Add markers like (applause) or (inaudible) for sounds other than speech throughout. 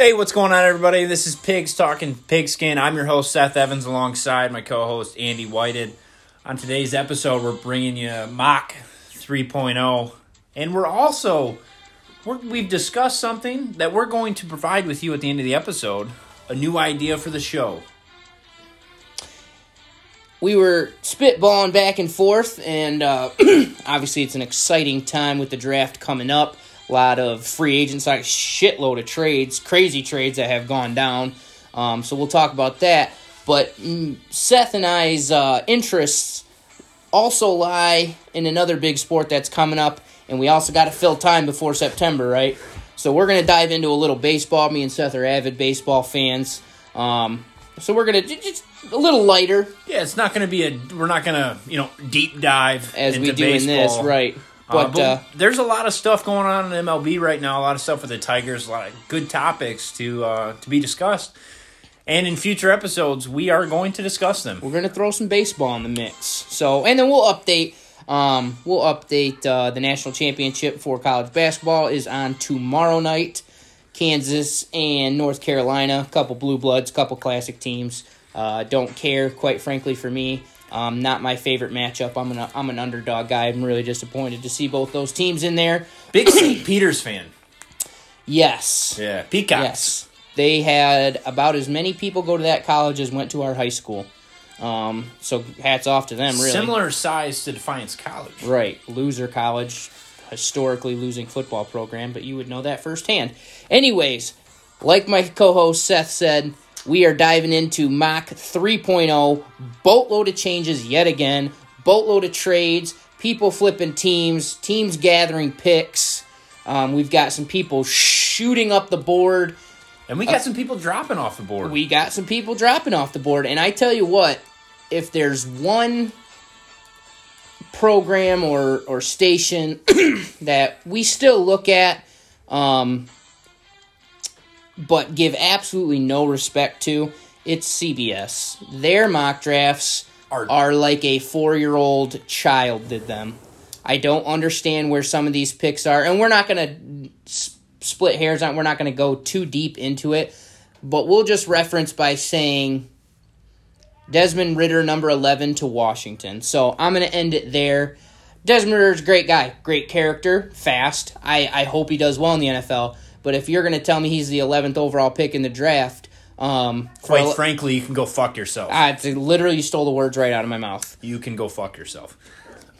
Hey, what's going on, everybody? This is Pigs Talking Pigskin. I'm your host, Seth Evans, alongside my co host, Andy Whited. On today's episode, we're bringing you Mock 3.0, and we're also, we're, we've discussed something that we're going to provide with you at the end of the episode a new idea for the show. we were spitballing back and forth, and uh, (clears throat) obviously it's an exciting time with the draft coming up. A lot of free agents, like shitload of trades, crazy trades that have gone down. Um, so we'll talk about that. But mm, Seth and I's uh, interests also lie in another big sport that's coming up, and we also got to fill time before September, right? So we're gonna dive into a little baseball. Me and Seth are avid baseball fans. Um, so we're gonna just a little lighter Yeah, it's not going to be a, we're not going to, you know, deep dive as into we do in this, baseball. Right? Uh, But, uh, there's a lot of stuff going on in MLB right now. A lot of stuff with the Tigers. A lot of good topics to uh, to be discussed. And in future episodes, we are going to discuss them. we're gonna throw some baseball in the mix. So, and then we'll update. Um, we'll update uh, the national championship for college basketball is on tomorrow night. Kansas and North Carolina, a couple blue bloods, a couple classic teams. Uh, don't care, quite frankly, for me. Um, not my favorite matchup. I'm an I'm an underdog guy. I'm really disappointed to see both those teams in there. (clears throat) Big St. Peter's fan. Yes, Yeah, Peacocks. Yes. They had about as many people go to that college as went to our high school. Um, so hats off to them, really. Similar size to Defiance College. Right. Loser college, historically losing football program, but you would know that firsthand. Anyways, like my co host Seth said, we are diving into Mock 3.0. Boatload of changes yet again, boatload of trades, people flipping teams, teams gathering picks. Um, we've got some people shooting up the board. And we got some people dropping off the board. We got some people dropping off the board. And I tell you what, if there's one program or, or station (clears throat) that we still look at, um, but give absolutely no respect to, it's CBS. Their mock drafts Are- are like a four year old child did them. I don't understand where some of these picks are, and we're not going to split hairs on. We're not going to go too deep into it, but we'll just reference by saying Desmond Ridder, number eleven, to Washington. So I'm going to end it there. Desmond Ridder's a great guy, great character, fast. I, I hope he does well in the NFL. But if you're going to tell me he's the 11th overall pick in the draft, um, Quite frankly, you can go fuck yourself. I literally you stole the words right out of my mouth. you can go fuck yourself.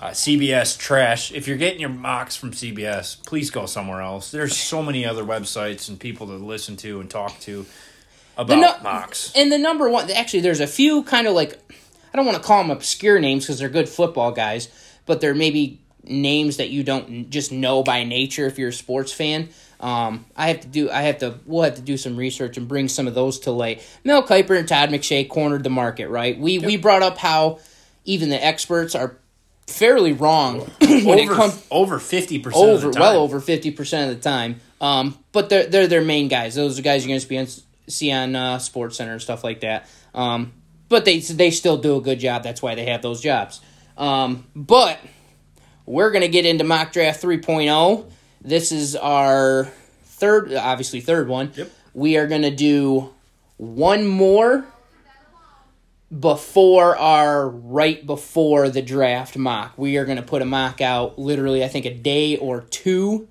Uh, CBS trash. If you're getting your mocks from CBS, please go somewhere else. There's so many other websites and people to listen to and talk to about no- mocks. And the number one, actually, there's a few kind of like, I don't want to call them obscure names because they're good football guys, but they're maybe names that you don't just know by nature if you're a sports fan. Um, I have to do, I have to, we'll have to do some research and bring some of those to light. Mel Kiper and Todd McShay cornered the market, right? We we brought up how even the experts are fairly wrong (clears throat) when it over comes over fifty percent over of the time. well over fifty percent of the time. Um, but they're they're their main guys. Those are guys you're going to be on, see on uh, Sports Center and stuff like that. Um, but they they still do a good job. That's why they have those jobs. Um, but we're going to get into mock draft 3.0. This is our third, obviously third one. Yep. We are going to do one more before our right before the draft mock. We are going to put a mock out literally, I think, a day or two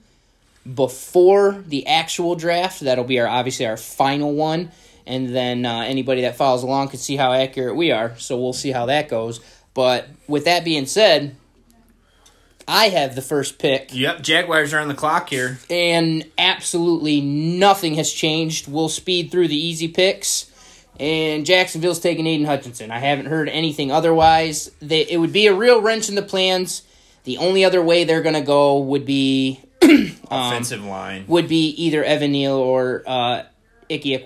before the actual draft. That'll be our obviously our final one, and then uh, anybody that follows along can see how accurate we are. So we'll see how that goes. But with that being said, I have the first pick, Yep, Jaguars are on the clock here. and absolutely nothing has changed. We'll speed through the easy picks. And Jacksonville's taking Aidan Hutchinson. I haven't heard anything otherwise. They, it would be a real wrench in the plans. The only other way they're going to go would be (clears throat) Offensive line. would be either Evan Neal or uh, Ike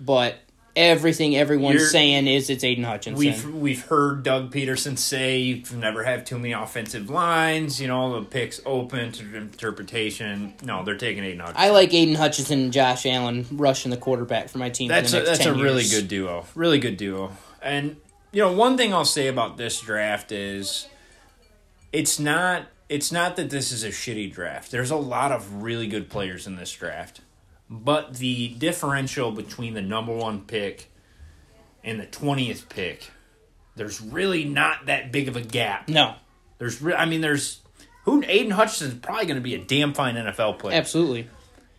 but everything everyone's You're- saying is it's Aidan Hutchinson. We've we've heard Doug Pederson say you can never have too many offensive lines. You know the picks open to interpretation. No, they're taking Aidan Hutchinson. I like Aidan Hutchinson and Josh Allen rushing the quarterback for my team. That's a, the next that's a 10 really good duo. Really good duo. And you know, one thing I'll say about this draft is it's not it's not that this is a shitty draft. There's a lot of really good players in this draft. But the differential between the number one pick and the twentieth pick, there's really not that big of a gap. No, There's, re- I mean, there's who Aidan Hutchinson's probably going to be a damn fine NFL player. absolutely.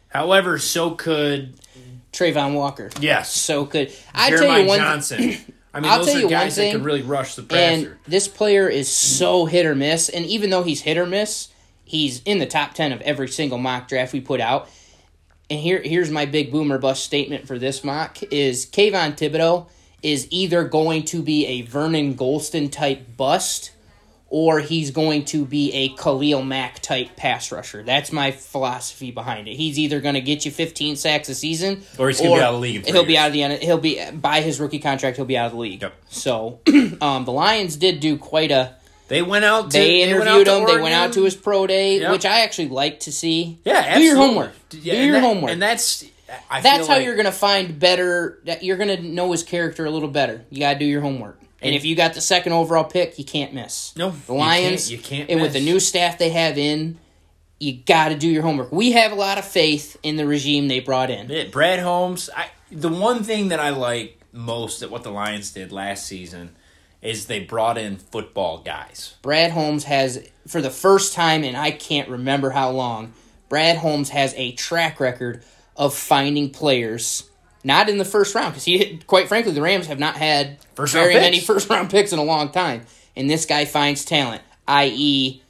However, so could Travon Walker. yes, So good. I tell you one Johnson. (clears throat) I mean, I'll those are guys that could really rush the And this player is so hit or miss. And even though he's hit or miss, he's in the top 10 of every single mock draft we put out. And here, here's my big boomer bust statement for this mock is Kayvon Thibodeaux is either going to be a Vernon Gholston type bust or he's going to be a Khalil Mack type pass rusher. That's my philosophy behind it. He's either going to get you 15 sacks a season, Or he's gonna be out of the league He'll be out of the end. He'll be by his rookie contract. He'll be out of the league. Yep. So, (clears throat) um, the Lions did do quite a. They went out. To, They interviewed to him. They went out to his pro day, Yep. which I actually like to see. Yeah, do your homework. Yeah, do your that- homework. and that's I That's how like- you're gonna find better. That you're gonna know his character a little better. You gotta do your homework. And, And- if you got the second overall pick, you can't miss. No, the you Lions. can't- you can't And with the new staff they have in, you got to do your homework. We have a lot of faith in the regime they brought in. Yeah, Brad Holmes. I the one thing that I like most at what the Lions did last season is they brought in football guys. Brad Holmes has, for the first time in I can't remember how long, Brad Holmes has a track record of finding players. Not in the first round, because he, quite frankly, the Rams have not had First very many first round picks in a long time. And this guy finds talent, i.e.,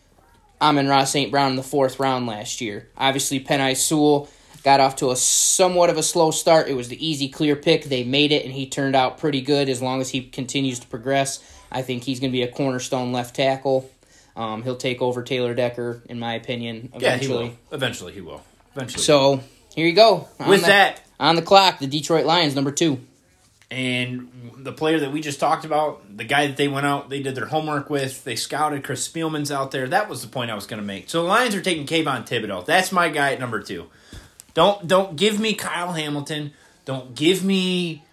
Amon-Ra St. Brown in the fourth round last year. Obviously, Penei Sewell got off to a somewhat of a slow start. It was the easy, clear pick. They made it, and he turned out pretty good as long as he continues to progress. I think he's going to be a cornerstone left tackle. Um, he'll take over Taylor Decker, in my opinion, Yeah, he eventually. will. Eventually, he will. Eventually. So here you go. On with the- that, on the clock, the Detroit Lions, number two. and the player that we just talked about, the guy that they went out, they did their homework with, they scouted. Chris Spielman's out there. That was the point I was going to make. So the Lions are taking Kayvon Thibodeaux. That's my guy at number two. Don't don't give me Kyle Hamilton. Don't give me,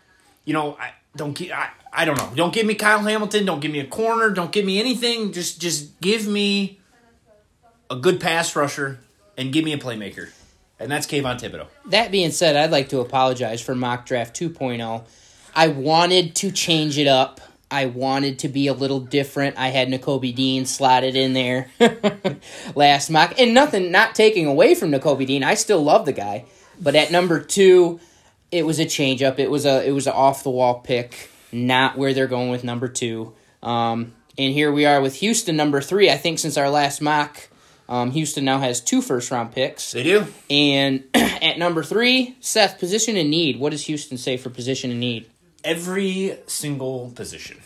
you know, I don't gi- I, I don't know. Don't give me Kyle Hamilton. Don't give me a corner. Don't give me anything. Just just give me a good pass rusher and give me a playmaker, and that's Kayvon Thibodeaux. That being said, I'd like to apologize for mock draft 2.0. I wanted to change it up. I wanted to be a little different. I had Nakobe Dean slotted in there (laughs) last mock, and nothing, not taking away from Nakobe Dean. I still love the guy, but at number two, it was a change up. It was a it was an off the wall pick, not where they're going with number two. Um, and here we are with Houston number three. I think since our last mock, um, Houston now has two first round picks. They do. And (clears throat) at number three, Seth, position in need. What does Houston say for position in need? Every single position.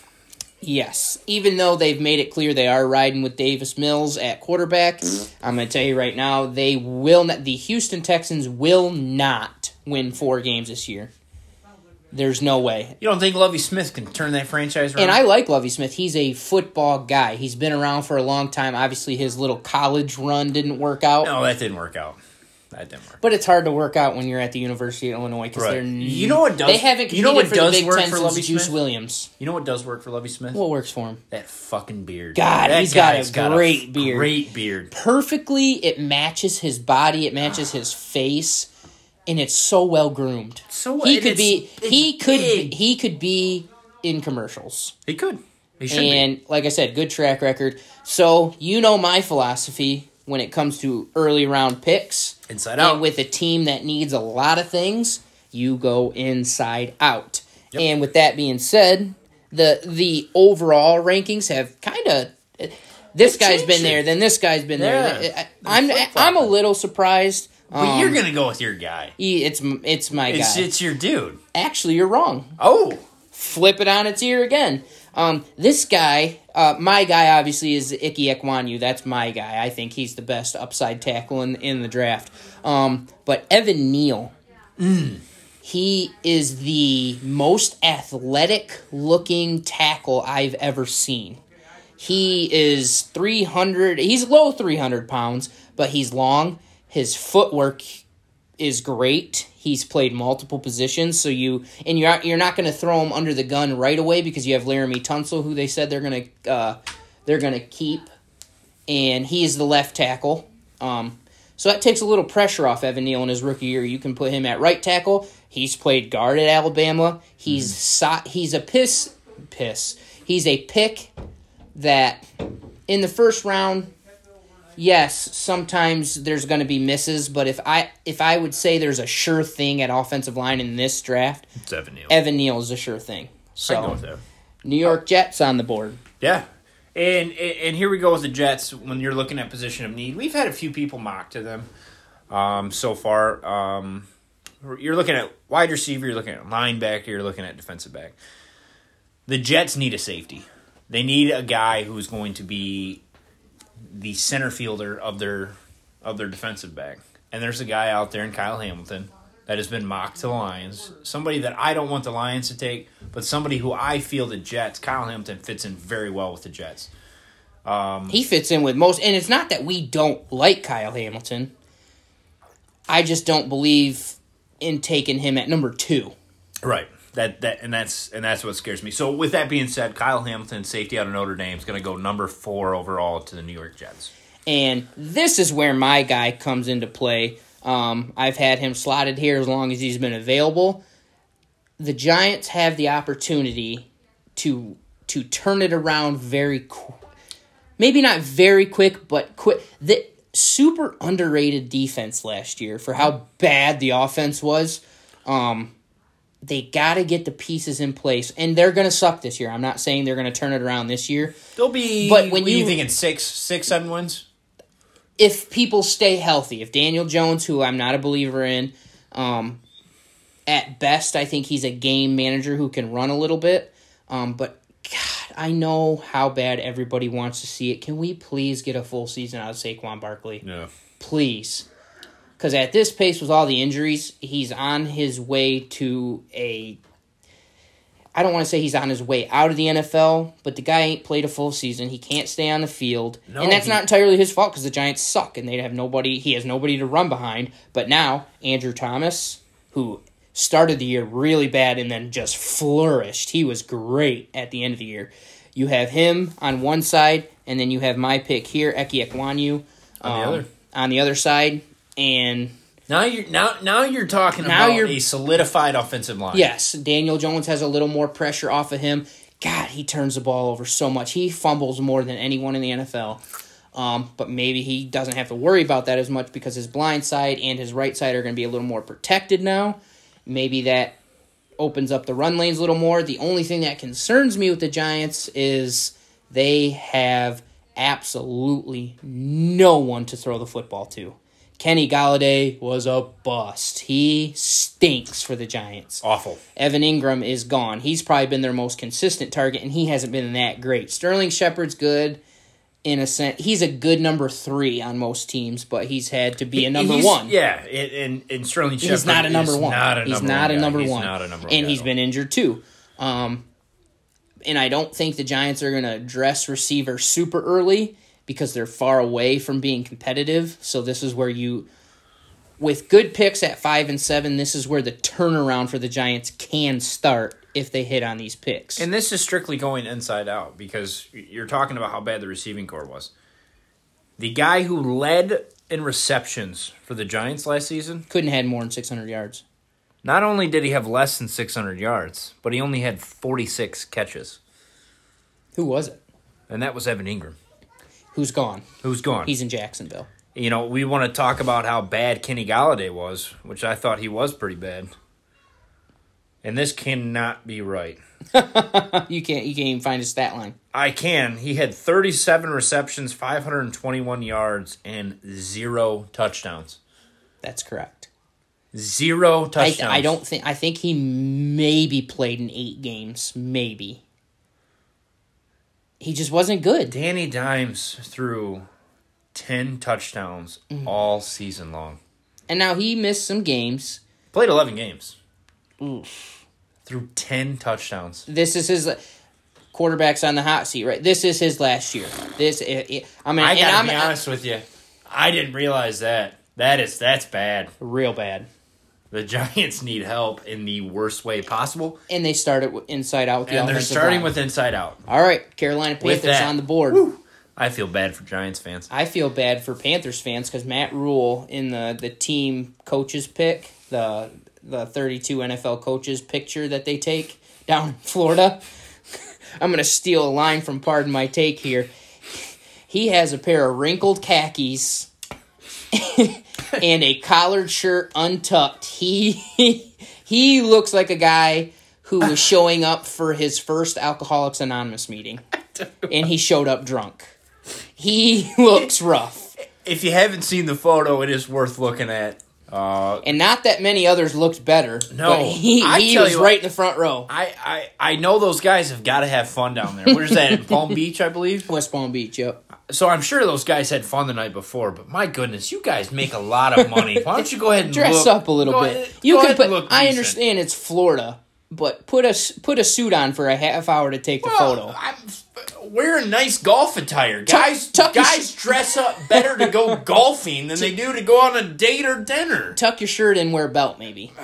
Yes. Even though they've made it clear they are riding with Davis Mills at quarterback, I'm going to tell you right now, they will not, the Houston Texans will not win four games this year. There's no way. You don't think Lovie Smith can turn that franchise around? And I like Lovie Smith. He's a football guy. He's been around for a long time. Obviously, his little college run didn't work out. no, that didn't work out. That didn't work. But it's hard to work out when you're at the University of Illinois because Right. they're You know what does- they haven't you know what does work Ten for Lovie Juice Smith? Williams. You know what does work for Lovie Smith? What works for him? that fucking beard. God, That he's got a guy's great beard. Great beard. Perfectly, it matches his body. It matches (sighs) his face, and it's so well groomed. So he could be. He could. big. He could be in commercials. He could. He should and like I said, good track record. So you know my philosophy when it comes to early round picks. Inside out. And with a team that needs a lot of things, you go inside out. Yep. And with that being said, the the overall rankings have kind of this They've guy's been it. there, then this guy's been there. Yeah. I, I'm They're I'm a little surprised. but Um, you're gonna go with your guy. it's it's my It's guy. it's your dude. Actually, you're wrong. Oh, Flip it on its ear again. Um, this guy, uh, my guy, obviously is Ike Ekwonu. That's my guy. I think he's the best upside tackle in in the draft. Um, but Evan Neal, he is the most athletic looking tackle I've ever seen. He is 300, he's low 300 pounds, but he's long. His footwork is great. He's played multiple positions, so you and you're not, you're not going to throw him under the gun right away because you have Laremy Tunsil, who they said they're going to uh, they're going to keep, and he is the left tackle. Um, So that takes a little pressure off Evan Neal in his rookie year. You can put him at right tackle. He's played guard at Alabama. He's so, he's a piss piss. He's a pick that in the first round yes, sometimes there's going to be misses, but if I if I would say there's a sure thing at offensive line in this draft, It's Evan Neal. Evan Neal is a sure thing. I go with So. New York Jets on the board. Yeah. And and here we go with the Jets. When you're looking at position of need, we've had a few people mock to them um, so far. Um, you're looking at wide receiver, you're looking at linebacker, you're looking at defensive back. The Jets need a safety. They need a guy who's going to be the center fielder of their of their defensive back. And there's a guy out there in Kyle Hamilton that has been mocked to the Lions. Somebody that I don't want the Lions to take, but somebody who I feel the Jets, Kyle Hamilton fits in very well with the Jets. Um, he fits in with most, and it's not that we don't like Kyle Hamilton. I just don't believe in taking him at number two. Right. That that and that's and that's what scares me. So with that being said, Kyle Hamilton, safety out of Notre Dame, is going to go number four overall to the New York Jets. And this is where my guy comes into play. Um, I've had him slotted here as long as he's been available. The Giants have the opportunity to to turn it around very, qu- maybe not very quick, but quick. The super underrated defense last year for how bad the offense was. Um, they got to get the pieces in place, and they're going to suck this year. I'm not saying they're going to turn it around this year. They'll be. But when what are you you- thinking six, six, seven wins? if people stay healthy, if Daniel Jones, who I'm not a believer in, um, at best, I think he's a game manager who can run a little bit. Um, but God, I know how bad everybody wants to see it. Can we please get a full season out of Saquon Barkley? No. Please. Because at this pace, with all the injuries, he's on his way to a. I don't want to say he's on his way out of the NFL, but the guy ain't played a full season. He can't stay on the field, No, and that's he- not entirely his fault because the Giants suck and they have nobody. He has nobody to run behind. But now Andrew Thomas, who started the year really bad and then just flourished, he was great at the end of the year. You have him on one side, and then you have my pick here, Eki Ekwonu, On the other. Um, on the other side, and Now you're now now you're talking Now about you're- a solidified offensive line. Yes, Daniel Jones has a little more pressure off of him. God, he turns the ball over so much. He fumbles more than anyone in the NFL. Um, but maybe he doesn't have to worry about that as much because his blind side and his right side are going to be a little more protected now. Maybe that opens up the run lanes a little more. The only thing that concerns me with the Giants is they have absolutely no one to throw the football to. Kenny Golladay was a bust. He stinks for the Giants. Awful. Evan Engram is gone. He's probably been their most consistent target, and he hasn't been that great. Sterling Shepard's good in a sense. He's a good number three on most teams, but he's had to be a number He's- one. Yeah, and, and, Sterling Shepard he's not a number one. Not a he's number not one a guy. number He's one. not a number one and he's been injured too. Um, and I don't think the Giants are going to address receiver super early because they're far away from being competitive. So this is where you, with good picks at five and seven, this is where the turnaround for the Giants can start if they hit on these picks. And this is strictly going inside out because you're talking about how bad the receiving core was. The guy who led in receptions for the Giants last season, Couldn't had more than six hundred yards. not only did he have less than 600 yards, but he only had 46 catches. Who was it? And that was Evan Engram, Who's gone? who's gone. He's in Jacksonville. you know, we want to talk about how bad Kenny Golladay was, which I thought he was pretty bad. And this cannot be right. (laughs) You can't. You can't even find his stat line. I can. He had 37 receptions, 521 yards, and zero touchdowns. That's correct. Zero I, touchdowns. I don't think. I think he maybe played in eight games. Maybe. He just wasn't good. Danny Dimes threw 10 touchdowns Mm. all season long. And now he missed some games. Played 11 games. Threw 10 touchdowns. This is his quarterback's on the hot seat, right? This is his last year. This. It, it, I mean, I gotta I'm be honest with you. I didn't realize that. That is that's bad. real bad. The Giants (laughs) need help in the worst way possible, And they started with inside out with the and they're starting line. with inside out. All right, Carolina Panthers that- on the board. I feel bad for Giants fans. I feel bad for Panthers fans because Matt Rhule in the the team coaches pick the the thirty two NFL coaches picture that they take down in Florida. (laughs) I'm gonna steal a line from Pardon My Take here. He has a pair of wrinkled khakis (laughs) and a collared shirt untucked. He (laughs) he looks like a guy who was showing up for his first Alcoholics Anonymous meeting, (laughs) and he showed up drunk. He (laughs) looks rough, If you haven't seen the photo, it is worth looking at. Uh, and not that many others looked better. No, but he he was what- right in the front row. I, I I know those guys have got to have fun down there. Where's that in Palm Beach, I believe? West Palm Beach, yep. So I'm sure those guys had fun the night before. But my goodness, you guys make a lot of money. Why don't you go ahead and Dress look- up a little bit. ahead- you can put. I decent. understand it's Florida, but put a put a suit on for a half hour to take the Well, photo. I'm wearing nice golf attire. Guys, tuck guys dress up better to go (laughs) golfing than they do to go on a date or dinner. Tuck your shirt and wear a belt, maybe. (sighs)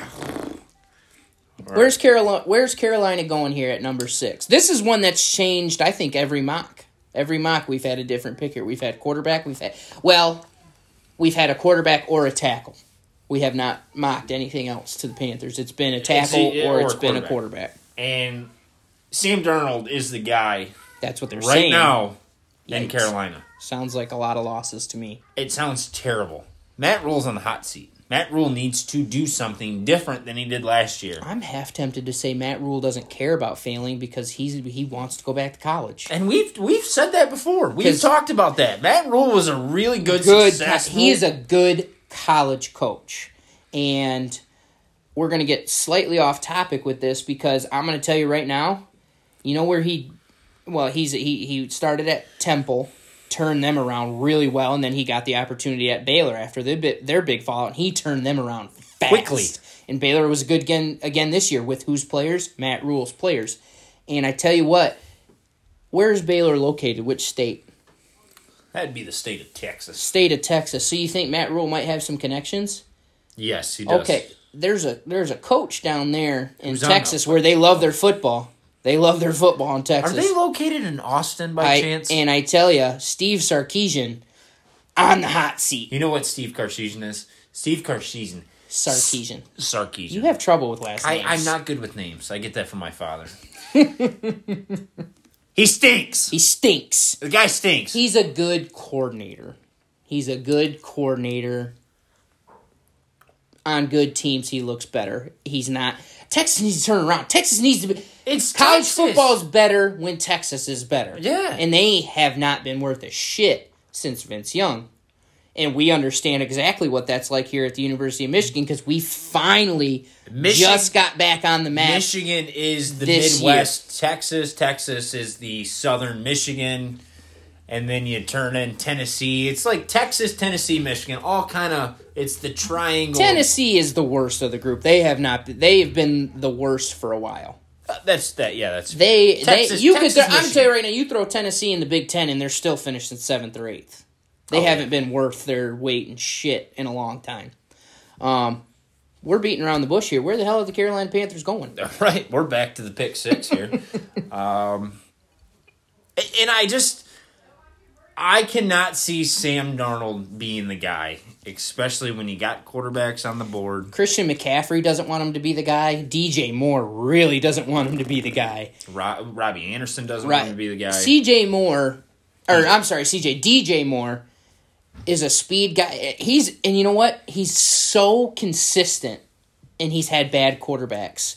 Where's Carolina? Where's Carolina going here at number six? This is one that's changed. I think every mock, every mock, we've had a different pick here. We've had quarterback. We've had well, we've had a quarterback or a tackle. We have not mocked anything else to the Panthers. It's been a tackle a- or or it's a been a quarterback. And Sam Darnold is the guy That's what they're right saying. now in Yikes. Carolina. Sounds like a lot of losses to me. It sounds terrible. Matt Rhule's on the hot seat. Matt Rhule needs to do something different than he did last year. I'm half tempted to say Matt Rhule doesn't care about failing because he's he wants to go back to college. And we've we've said that before. We've talked about that. Matt Rhule was a really good, good. co- successful. He is a good college coach, and we're gonna get slightly off topic with this because I'm gonna tell you right now. You know where he, well, he's he he started at Temple, turned them around really well, and then he got the opportunity at Baylor after their bit their big fallout. And he turned them around fast. Quickly. and Baylor was a good again again this year with whose players? Matt Rhule's players. And I tell you what, where is Baylor located? Which state? That'd be the state of Texas. State of Texas. So you think Matt Rhule might have some connections? Yes, he does. Okay, there's a there's a coach down there in Texas where they love their football. They love their football in Texas. Are they located in Austin by I, chance? and I tell you, Steve Sarkisian on the hot seat. you know what Steve Karshian is? Steve Karshian. Sarkisian. Sarkisian. You have trouble with last I, names. I'm not good with names. I get that from my father. (laughs) he stinks. He stinks. The guy stinks. He's a good coordinator. He's a good coordinator. On good teams, he looks better. He's not. Texas needs to turn around. Texas needs to be. it's College Texas. football is better when Texas is better. Yeah. And they have not been worth a shit since Vince Young. And we understand exactly what that's like here at the University of Michigan because we finally Michigan- just got back on the map. Michigan is the Midwest. Texas, Texas is the Southern Michigan, and then you turn in Tennessee. It's like Texas, Tennessee, Michigan, all kind of. It's the triangle. Tennessee is the worst of the group. They have not. They have been the worst for a while. Uh, That's that. Yeah, that's They, Texas- they, you Texas, could. I'm Michigan. tell you right now. You throw Tennessee in the Big Ten, and they're still finished in seventh or eighth. They Oh, haven't been worth their weight in shit in a long time. Um, we're beating around the bush here. Where the hell are the Carolina Panthers going? (laughs) right. We're back to the pick six here. (laughs) um, and I just, I cannot see Sam Darnold being the guy, especially when you got quarterbacks on the board. Christian McCaffrey doesn't want him to be the guy. DJ Moore really doesn't want him to be the guy. Ro- Robbie Anderson doesn't want him to be the guy. CJ Moore, or I'm sorry, CJ DJ Moore is a speed guy. He's and you know what? He's so consistent, and he's had bad quarterbacks.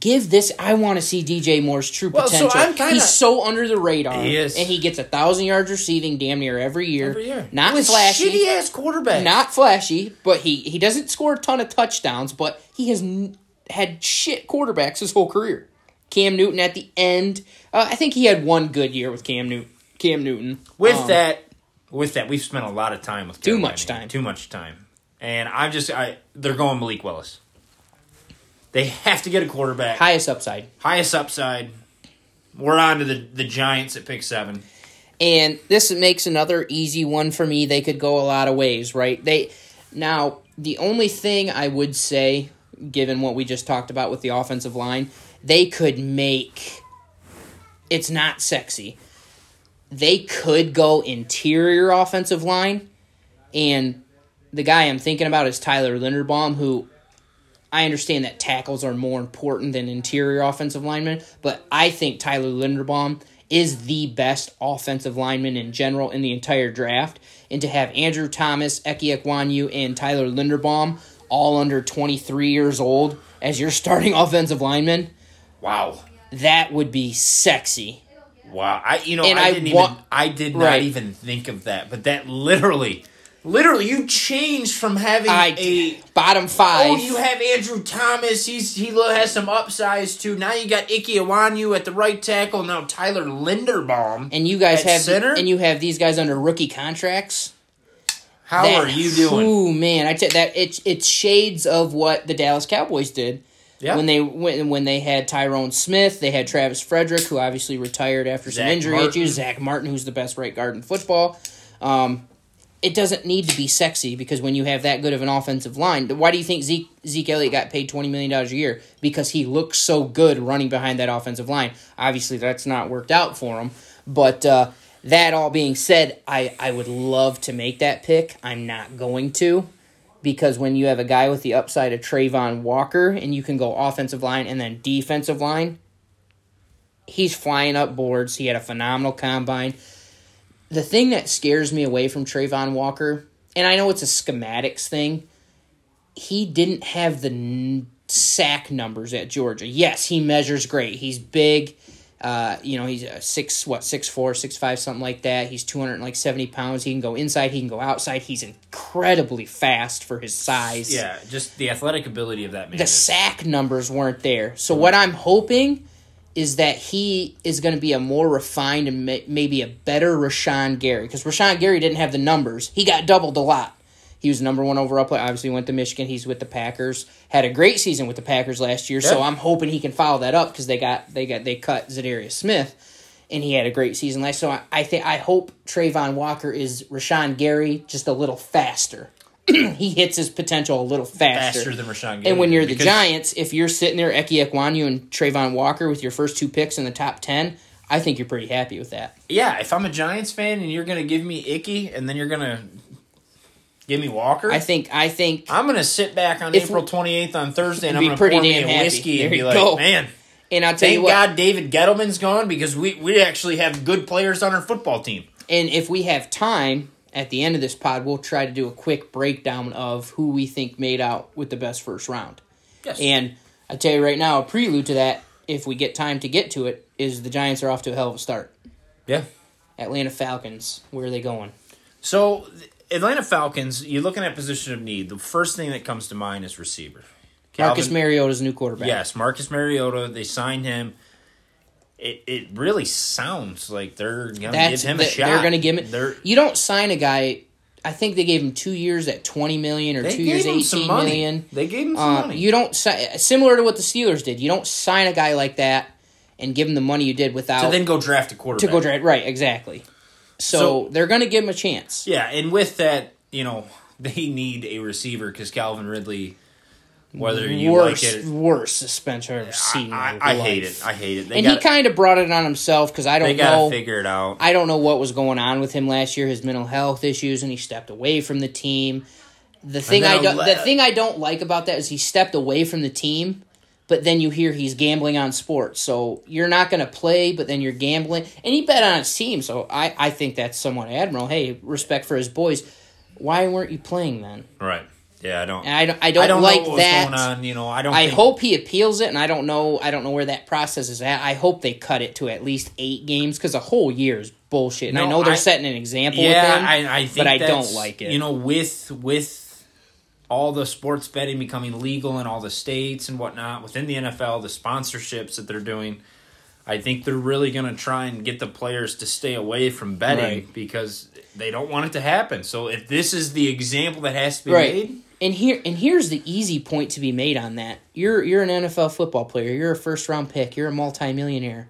Give this. I want to see DJ Moore's true Mm-hmm. Well, so potential. I'm kinda- he's so under the radar. He is. and he gets a thousand yards receiving damn near every year. Every year. Not With flashy. shitty ass quarterbacks. Not flashy, but he he doesn't score a ton of touchdowns, but he has n- had shit quarterbacks his whole career. Cam Newton at the end, uh, I think he had one good year with Cam Newton. Cam Newton With Um, that, with that, we've spent a lot of time with Too Carolina. much time. Too much time, and I'm just I they're going Malik Willis. They have to get a quarterback. highest upside, Highest upside. We're on to the the Giants at pick seven. and this makes another easy one for me. They could go a lot of ways, right? They now the only thing I would say, given what we just talked about with the offensive line, they could make. It's not sexy. they could go interior offensive line, and the guy I'm thinking about is Tyler Linderbaum, who I understand that tackles are more important than interior offensive linemen, but I think Tyler Linderbaum is the best offensive lineman in general in the entire draft. And to have Andrew Thomas, Eki Ekwonu, and Tyler Linderbaum all under 23 years old as your starting (laughs) offensive lineman, Wow. that would be sexy. Wow. I you know And I I didn't wa- even I did not Right. even think of that. But that literally literally you changed from having I a bottom five. Oh, you have Andrew Thomas. He's he has some upsides too. Now you got Ike Ekwonu at the right tackle. Now Tyler Linderbaum. and you guys at have center? and you have these guys under rookie contracts. How That- are you doing? Ooh man, I tell that it's it's shades of what the Dallas Cowboys did Yeah. when they when when they had Tyron Smith, they had Travis Frederick, who obviously retired after some Zack injury Martin. issues. Zack Martin, who's the best right guard in football. Um, it doesn't need to be sexy because when you have that good of an offensive line, why do you think Zeke Zeke Elliott got paid twenty million dollars a year? Because he looks so good running behind that offensive line. Obviously, that's not worked out for him. But uh, that all being said, I I would love to make that pick. I'm not going to because when you have a guy with the upside of Travon Walker and you can go offensive line and then defensive line, he's flying up boards. He had a phenomenal combine. The thing that scares me away from Travon Walker, and I know it's a schematics thing, he didn't have the n- sack numbers at Georgia. Yes, he measures great. He's big. Uh, you know, he's a six, what, six four, six five, something like that. He's two hundred like seventy pounds. He can go inside. He can go outside. He's incredibly fast for his size. Yeah, just the athletic ability of that man. The is- sack numbers weren't there. So what I'm hoping is that he is going to be a more refined and may- maybe a better Rashan Gary because Rashan Gary didn't have the numbers. He got doubled a lot. He was number one overall player. Obviously, went to Michigan. He's with the Packers. Had a great season with the Packers last year. So I'm hoping he can follow that up because they got they got they cut Za'Darius Smith, and he had a great season last. So I, I think I hope Travon Walker is Rashan Gary just a little faster. (clears throat) he hits his potential a little faster. faster than Rashan Gary. And when you're the because- Giants, if you're sitting there, Eki Ekwonu and Travon Walker with your first two picks in the top ten, I think you're pretty happy with that. Yeah, if I'm a Giants fan and you're gonna give me Icky and then you're gonna give me Walker, I think I think I'm gonna sit back on April 28th on Thursday and I'm gonna pour me a happy. whiskey There and be like, go. man, and I'll tell you thank what, God David Gettleman's gone because we we actually have good players on our football team. and if we have time at the end of this pod, we'll try to do a quick breakdown of who we think made out with the best first round. Yes. And I tell you right now, a prelude to that, if we get time to get to it, is the Giants are off to a hell of a start. yeah. Atlanta Falcons, where are they going? So Atlanta Falcons, you're looking at position of need. The first thing that comes to mind is receiver. Marcus Mariota's new quarterback. Yes, Marcus Mariota. They signed him. It it really sounds like they're gonna That's give him the- a shot. They're going to give him. They're, You don't sign a guy. I think they gave him two years at twenty million or two years eighteen million. They gave him some Uh, money. you don't si- similar to what the Steelers did. You don't sign a guy like that and give him the money you did without to then go draft a quarterback. to go draft. Right, exactly. So, So- they're going to give him a chance. Yeah, and with that, you know, (laughs) they need a receiver because Calvin Ridley, whether you worst, like it, worst suspension I've ever seen. in I, I hate it. I hate it. They and he kind of brought it on himself because I don't know. They got to know. figure it out. I don't know what was going on with him last year, his mental health issues, and he stepped away from the team. The thing I don't, the thing I don't like about that is he stepped away from the team, but then you hear he's gambling on sports. So you're not going to play, but then you're gambling, and he bet on his team. So I, I think that's somewhat admirable. Hey, respect for his boys. Why weren't you playing then? right? Yeah, I don't. And I don't, I don't, I don't like know what that. going on. You know, I don't. I think- hope he appeals it, and I don't know. I don't know where that process is at. I hope they cut it to at least eight games because a whole year is bullshit. And I know they're I- setting an example Yeah, with him, I, I think but I don't like it. You know, with with all the sports betting becoming legal in all the states and whatnot within the NFL, the sponsorships that they're doing, I think they're really going to try and get the players to stay away from betting Right. because they don't want it to happen. So if this is the example that has to be right. made, And here and here's the easy point to be made on that. You're you're an NFL football player. You're a first round pick. You're a multimillionaire.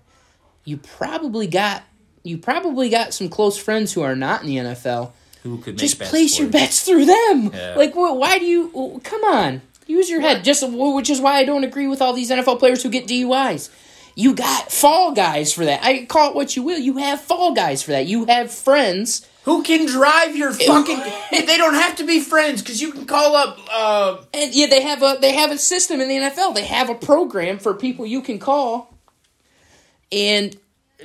You probably got you probably got some close friends who are not in the NFL. who could make Just place your bets through them. Yeah. Like, wh- why do you? Come on, use your head. Just which is why I don't agree with all these NFL players who get DUIs. You got fall guys for that. I call it what you will. You have fall guys for that. You have friends. Who can drive your fucking? (laughs) they don't have to be friends because you can call up. Uh, And yeah, they have a they have a system in the NFL. They have a program for people you can call and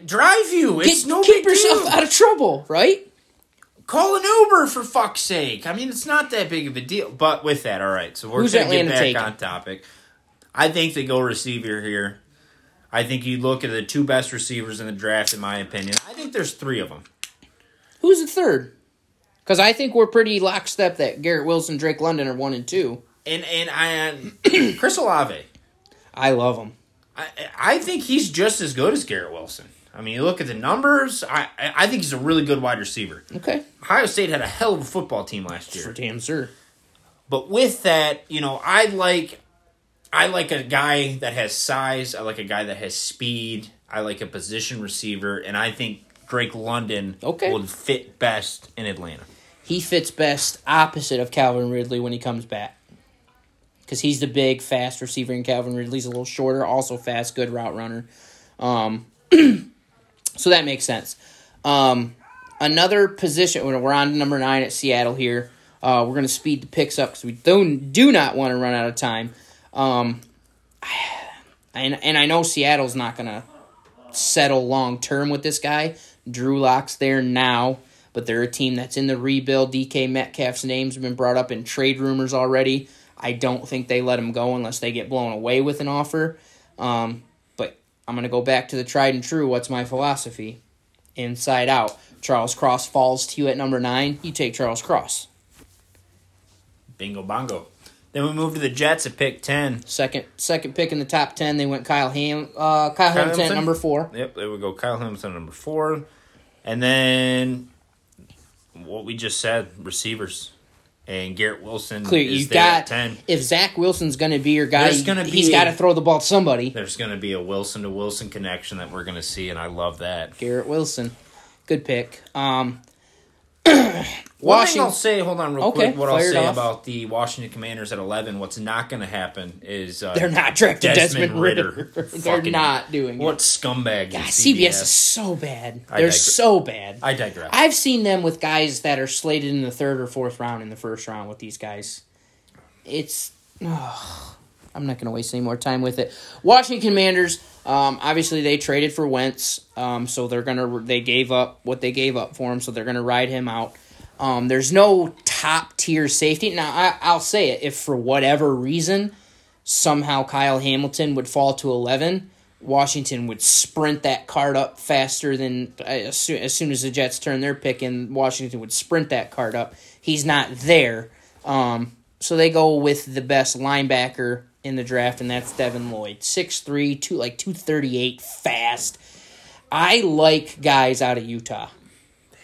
drive you. It's get, no keep big yourself deal. out of trouble, right? Call an Uber for fuck's sake. I mean, it's not that big of a deal. But with that, all right. So we're Who's gonna get back taking? on topic. I think they go receiver here. I think you look at the two best receivers in the draft, in my opinion. I think there's three of them. Who's the third? Because I think we're pretty lockstep that Garrett Wilson, Drake London are one and two. And and I, uh, (clears throat) Chris Olave. I love him. I, I think he's just as good as Garrett Wilson. I mean, you look at the numbers. I I think he's a really good wide receiver. Okay, Ohio State had a hell of a football team last year. for damn sure. But with that, you know, I like I like a guy that has size. I like a guy that has speed. I like a position receiver, and I think Drake London Okay. would fit best in Atlanta. He fits best opposite of Calvin Ridley when he comes back. Because he's the big, fast receiver, and Calvin Ridley's a little shorter, also fast, good route runner. Um, (clears throat) so that makes sense. Um, another position, we're on number nine at Seattle here. Uh, we're going to speed the picks up because we don't, do not want to run out of time. Um, (sighs) and, and I know Seattle's not going to settle long term with this guy. Drew Lock's there now, but they're a team that's in the rebuild. DK Metcalf's name's been brought up in trade rumors already. I don't think they let him go unless they get blown away with an offer. Um, but I'm going to go back to the tried and true. What's my philosophy? Inside out. Charles Cross falls to you at number nine. You take Charles Cross. Bingo bongo. Then we move to the Jets at pick ten. Second second pick in the top ten. They went Kyle Ham uh, Kyle, Hamilton Hamilton? number four. Yep, there we go. Kyle Hamilton number four, and then what we just said, receivers, and Garrett Wilson. Clear. is You got ten. if Zach Wilson's going to be your guy, There's gonna be he's got to throw the ball to somebody. There's going to be a Wilson to Wilson connection that we're going to see, and I love that. Garrett Wilson, good pick. Um, One thing I'll Washington. say, hold on real Okay, quick. What I'll fire it say off. about the Washington Commanders at 11, what's not going to happen is uh, They're not drafting Desmond Desmond, Ridder. (laughs) They're Fucking- not doing What it. scumbags. God, is CBS is so bad. I They're digre- so bad. I digress. I've seen them with guys that are slated in the third or fourth round in the first round with these guys. It's. ugh, I'm not going to waste any more time with it. Washington Commanders. Um, obviously, they traded for Wentz, um, so they're gonna they gave up what they gave up for him, so they're gonna ride him out. Um, there's no top tier safety. Now, I, I'll say it if for whatever reason somehow Kyle Hamilton would fall to 11, Washington would sprint that card up faster than uh, as soon, as soon as the Jets turn their pick in, Washington would sprint that card up. He's not there. Um, so they go with the best linebacker in the draft, and that's Devin Lloyd. 6'3, two, like 238, fast. I like guys out of Utah.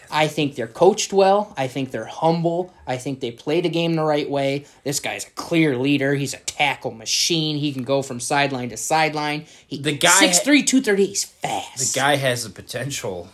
I think they're coached well. I think they're humble. I think they play the game the right way. This guy's a clear leader. He's a tackle machine. He can go from sideline to sideline. He, The guy- 6'3", 230, he's fast. the guy has the potential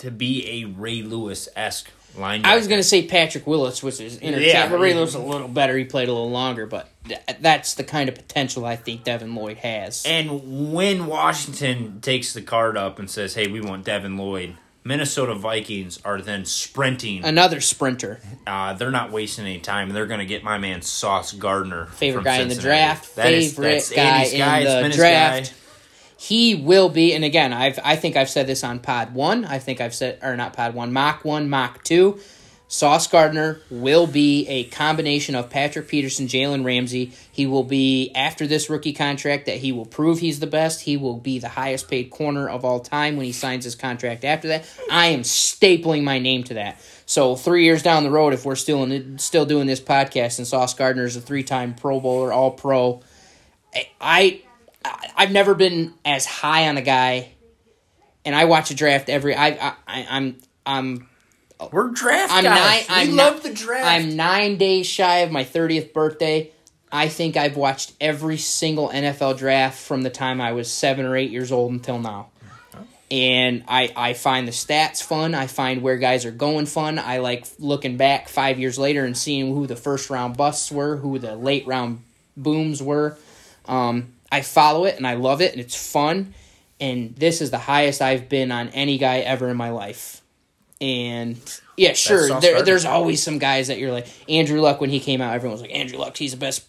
to be a Ray Lewis esque linebacker. I was going to say Patrick Willis, which is interchangeable. Yeah. but Ray Lewis is a little better. He played a little longer, but th- that's the kind of potential I think Devin Lloyd has. And when Washington takes the card up and says, "Hey, we want Devin Lloyd," Minnesota Vikings are then sprinting. Another sprinter. Uh, they're not wasting any time. They're going to get my man Sauce Gardner, Favorite from guy in the draft. That is- favorite that's guy Andy's in. It's the been his draft. guy. He will be, and again, I've I think I've said this on Pod One. I think I've said or not Pod One, Mock One, Mock Two. Sauce Gardner will be a combination of Patrick Peterson, Jalen Ramsey. He will be after this rookie contract that he will prove he's the best. He will be the highest paid corner of all time when he signs his contract after that. I am stapling my name to that. So three years down the road, if we're still in, still doing this podcast and Sauce Gardner is a three time Pro Bowler, All Pro, I I've never been as high on a guy, and I watch a draft every. I, I I- I'm I'm We're draft I'm guys. nine. we I'm love not- the draft. I'm nine days shy of my thirtieth birthday. I think I've watched every single NFL draft from the time I was seven or eight years old until now. And I, I find the stats fun. I find where guys are going fun. I like looking back five years later and seeing who the first round busts were, who the late round booms were. Um, I follow it and I love it and it's fun. And this is the highest I've been on any guy ever in my life. And yeah, sure, there, there's always some guys that you're like Andrew Luck when he came out. Everyone was like Andrew Luck, he's the best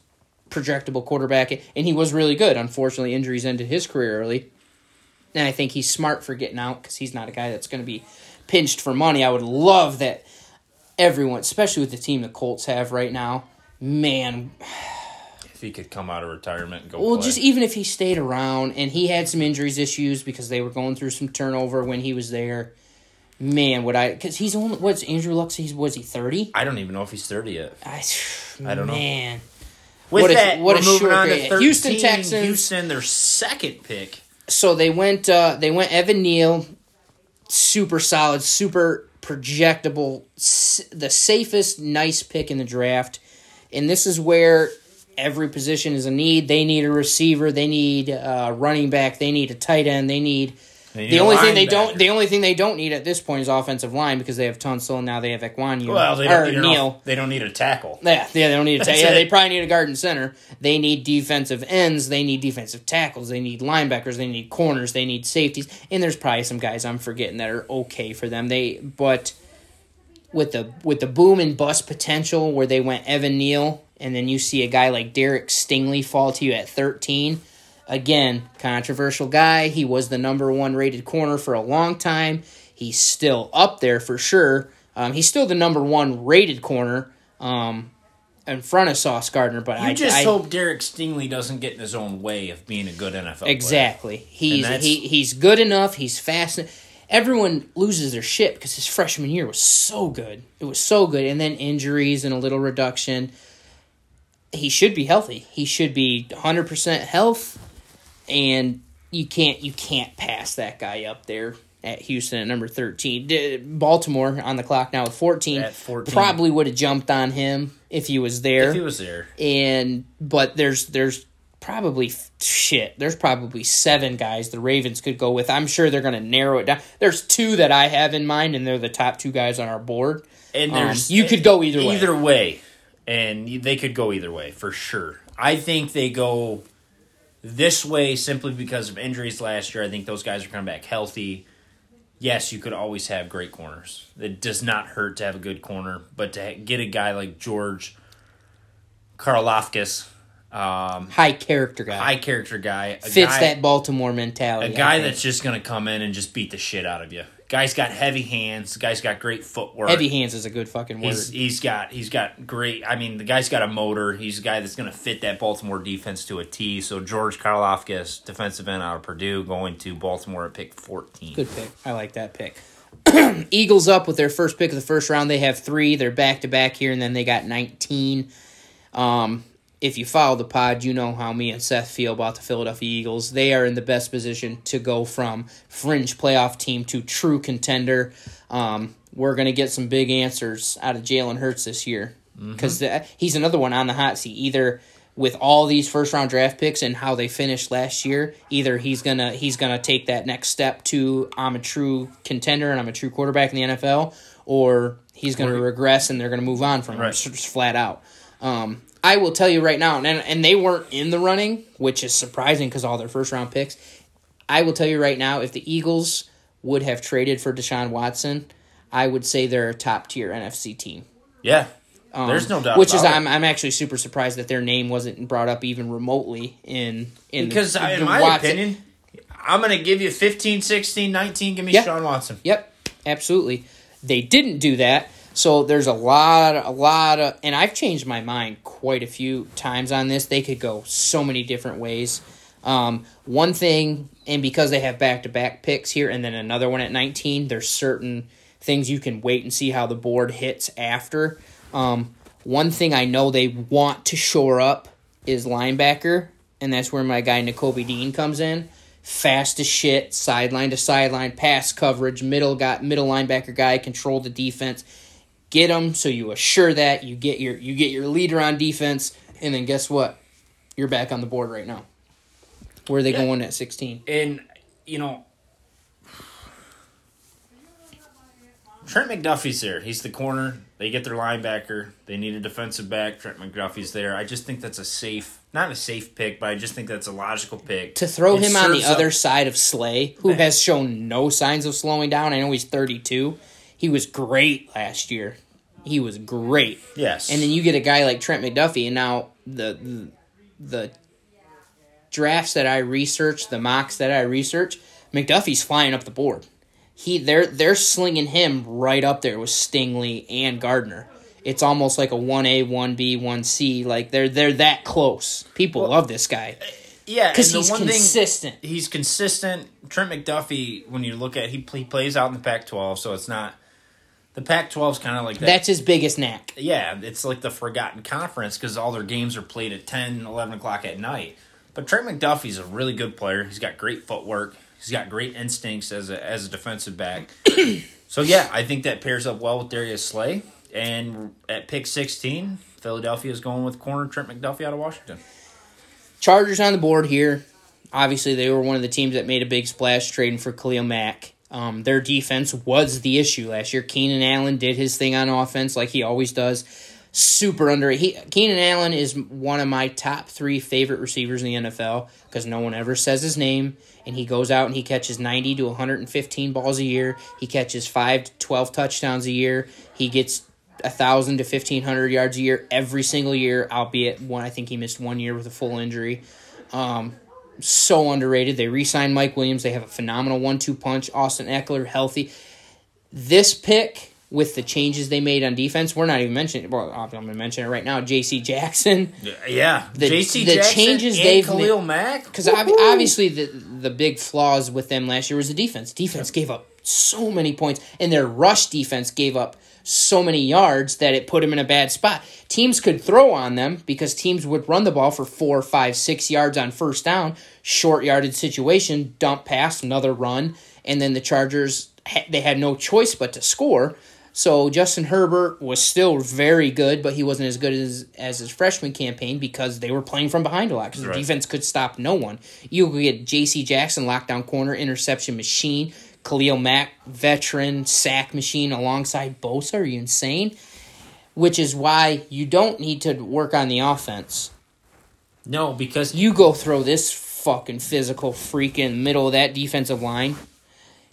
projectable quarterback, and he was really good. Unfortunately, injuries ended his career early, and I think he's smart for getting out because he's not a guy that's going to be pinched for money. I would love that everyone, especially with the team the Colts have right now, man. If he could come out of retirement and go Well, play. just even if he stayed around and he had some injuries issues because they were going through some turnover when he was there. Man, would I? Because he's only what's Andrew Luck? He's was he thirty? I don't even know if he's 30 yet. I, I don't know. Man, With What a- that, what we're a moving short on to 13. Houston Texans. Houston, their second pick. so they went uh they went Evan Neal, super solid, super projectable, s- the safest nice pick in the draft. And this is where every position is a need. They need a receiver, they need a running back, they need a tight end, they need They need the only thing they don't the only thing they don't need at this point is offensive line because they have Tunsil and now they have Ekwonu Well, they or don't, need Neal. off- they don't need a tackle. Yeah, yeah, they don't need (laughs) to. That's yeah, they probably need a guard and center. They need defensive ends. They need defensive tackles. They need linebackers. They need corners. They need safeties. And there's probably some guys I'm forgetting that are okay for them. They but with the with the boom and bust potential where they went Evan Neal and then you see a guy like Derek Stingley fall to you at 13. Again, controversial guy. He was the number one rated corner for a long time. He's still up there for sure. Um, he's still the number one rated corner um, in front of Sauce Gardner. But You I just I, hope Derek Stingley doesn't get in his own way of being a good NFL player. exactly. He's he, he's good enough. He's fast. Everyone loses their shit because his freshman year was so good. It was so good, and then injuries and a little reduction. He should be healthy. He should be hundred percent health, and you can't you can't pass that guy up there at Houston at number thirteen. Baltimore on the clock now with fourteen. At 14. probably would have jumped on him if he was there If he was there. and but there's there's probably shit there's probably seven guys the ravens could go with i'm sure they're going to narrow it down there's two that i have in mind and they're the top two guys on our board And Um, there's you could go either way. Either way, and they could go either way for sure. I think they go this way simply because of injuries last year. I think those guys are coming back healthy. Yes, you could always have great corners. It does not hurt to have a good corner, but to get a guy like George Karlaftis, um, high character guy high character guy, a fits guy, that baltimore mentality A guy that's just going to come in and just beat the shit out of you. Guy's got heavy hands. Guy's got great footwork. heavy hands is a good fucking word He's he's got he's got great. I mean, the guy's got a motor. He's a guy that's going to fit that Baltimore defense to a T. So George Karlaftis, defensive end out of Purdue, going to Baltimore at pick fourteen. Good pick. I like that pick. (clears throat) Eagles up with their first pick of the first round. They have three. They're back to back here, and then they got 19. Um, if you follow the pod, you know how me and Seth feel about the Philadelphia Eagles. They are in the best position to go from fringe playoff team to true contender. Um, we're going to get some big answers out of Jalen Hurts this year because he's another one on the hot seat. Either with all these first round draft picks and how they finished last year, either he's gonna he's gonna take that next step to I'm a true contender and I'm a true quarterback in the NFL, or he's gonna regress and they're gonna move on from him Right. just flat out. Um, I will tell you right now, and and they weren't in the running, which is surprising because all their first round picks. I will tell you right now, if the Eagles would have traded for Deshaun Watson, I would say they're a top tier NFC team. Yeah, there's no doubt. Um, Which is it. I'm I'm actually super surprised that their name wasn't brought up even remotely in in because the, I- in my Watson- opinion, I'm going to give you 15, 16, 19. Give me. Sean Watson. Yep, absolutely. They didn't do that, so there's a lot, a lot of, and I've changed my mind quite a few times on this. They could go so many different ways. Um, one thing, and because they have back to back picks here, and then another one at 19, there's certain things you can wait and see how the board hits after. Um, one thing I know they want to shore up is linebacker, and that's where my guy Nakobe Dean comes in. Fast as shit, sideline to sideline, pass coverage, middle got middle linebacker guy, control the defense. Get them so you assure that you get your you get your leader on defense, and then guess what? You're back on the board right now. Where are they Yeah. going at 16? And you know, Trent McDuffie's there. He's the corner. They get their linebacker. They need a defensive back. Trent McDuffie's there. I just think that's a safe, not a safe pick, but I just think that's a logical pick. To throw It him on the up- other side of Slay, who Man. has shown no signs of slowing down. I know he's 32. He was great last year. He was great. Yes. And then you get a guy like Trent McDuffie, and now the the, the drafts that I research, the mocks that I research, McDuffie's flying up the board. He they're they're slinging him right up there with Stingley and Gardner. It's almost like a one A, one B, one C. Like they're they're that close. People love this guy uh, yeah, because he's one thing- consistent. he's consistent. Trent McDuffie, when you look at he, he plays out in the Pac-12, so it's not the Pac-12 is kind of like that. That's his biggest knack. yeah, it's like the forgotten conference because all their games are played at 10, 11 o'clock at night. But Trent McDuffie's a really good player. He's got great footwork. He's got great instincts as a as a defensive back. (coughs) so yeah, I think that pairs up well with Darius Slay. And at pick sixteen, Philadelphia is going with corner Trent McDuffie out of Washington. Chargers on the board here. Obviously, they were one of the teams that made a big splash trading for Khalil Mack. Um, their defense was the issue last year. Keenan Allen did his thing on offense like he always does. Super under he Keenan Allen is one of my top three favorite receivers in the NFL because no one ever says his name, and he goes out and he catches ninety to one hundred and fifteen balls a year. He catches five to twelve touchdowns a year. He gets thousand to fifteen hundred yards a year every single year, albeit one I think he missed one year with a full injury. Um, so underrated. They re-signed Mike Williams. They have a phenomenal one-two punch. Austin Ekeler healthy. This pick with the changes they made on defense, we're not even mentioning. Well, I'm going to mention it right now. J.C. Jackson, (laughs) Yeah, The- J.C. the Jackson changes and they've Khalil Mack because obviously the the big flaws with them last year was the defense. Defense gave up so many points, and their rush defense gave up so many yards that it put them in a bad spot. Teams could throw on them because teams would run the ball for four, five, six yards on first down, short yarded situation, dump pass, another run, and then the Chargers they had no choice but to score. So Justin Herbert was still very good, but he wasn't as good as as his freshman campaign because they were playing from behind a lot because Right. the defense could stop no one. You could get J.C. Jackson, lockdown corner, interception machine, Khalil Mack, veteran sack machine alongside Bosa. Are you insane? Which is why you don't need to work on the offense. No, because You go throw this fucking physical freak in the middle of that defensive line.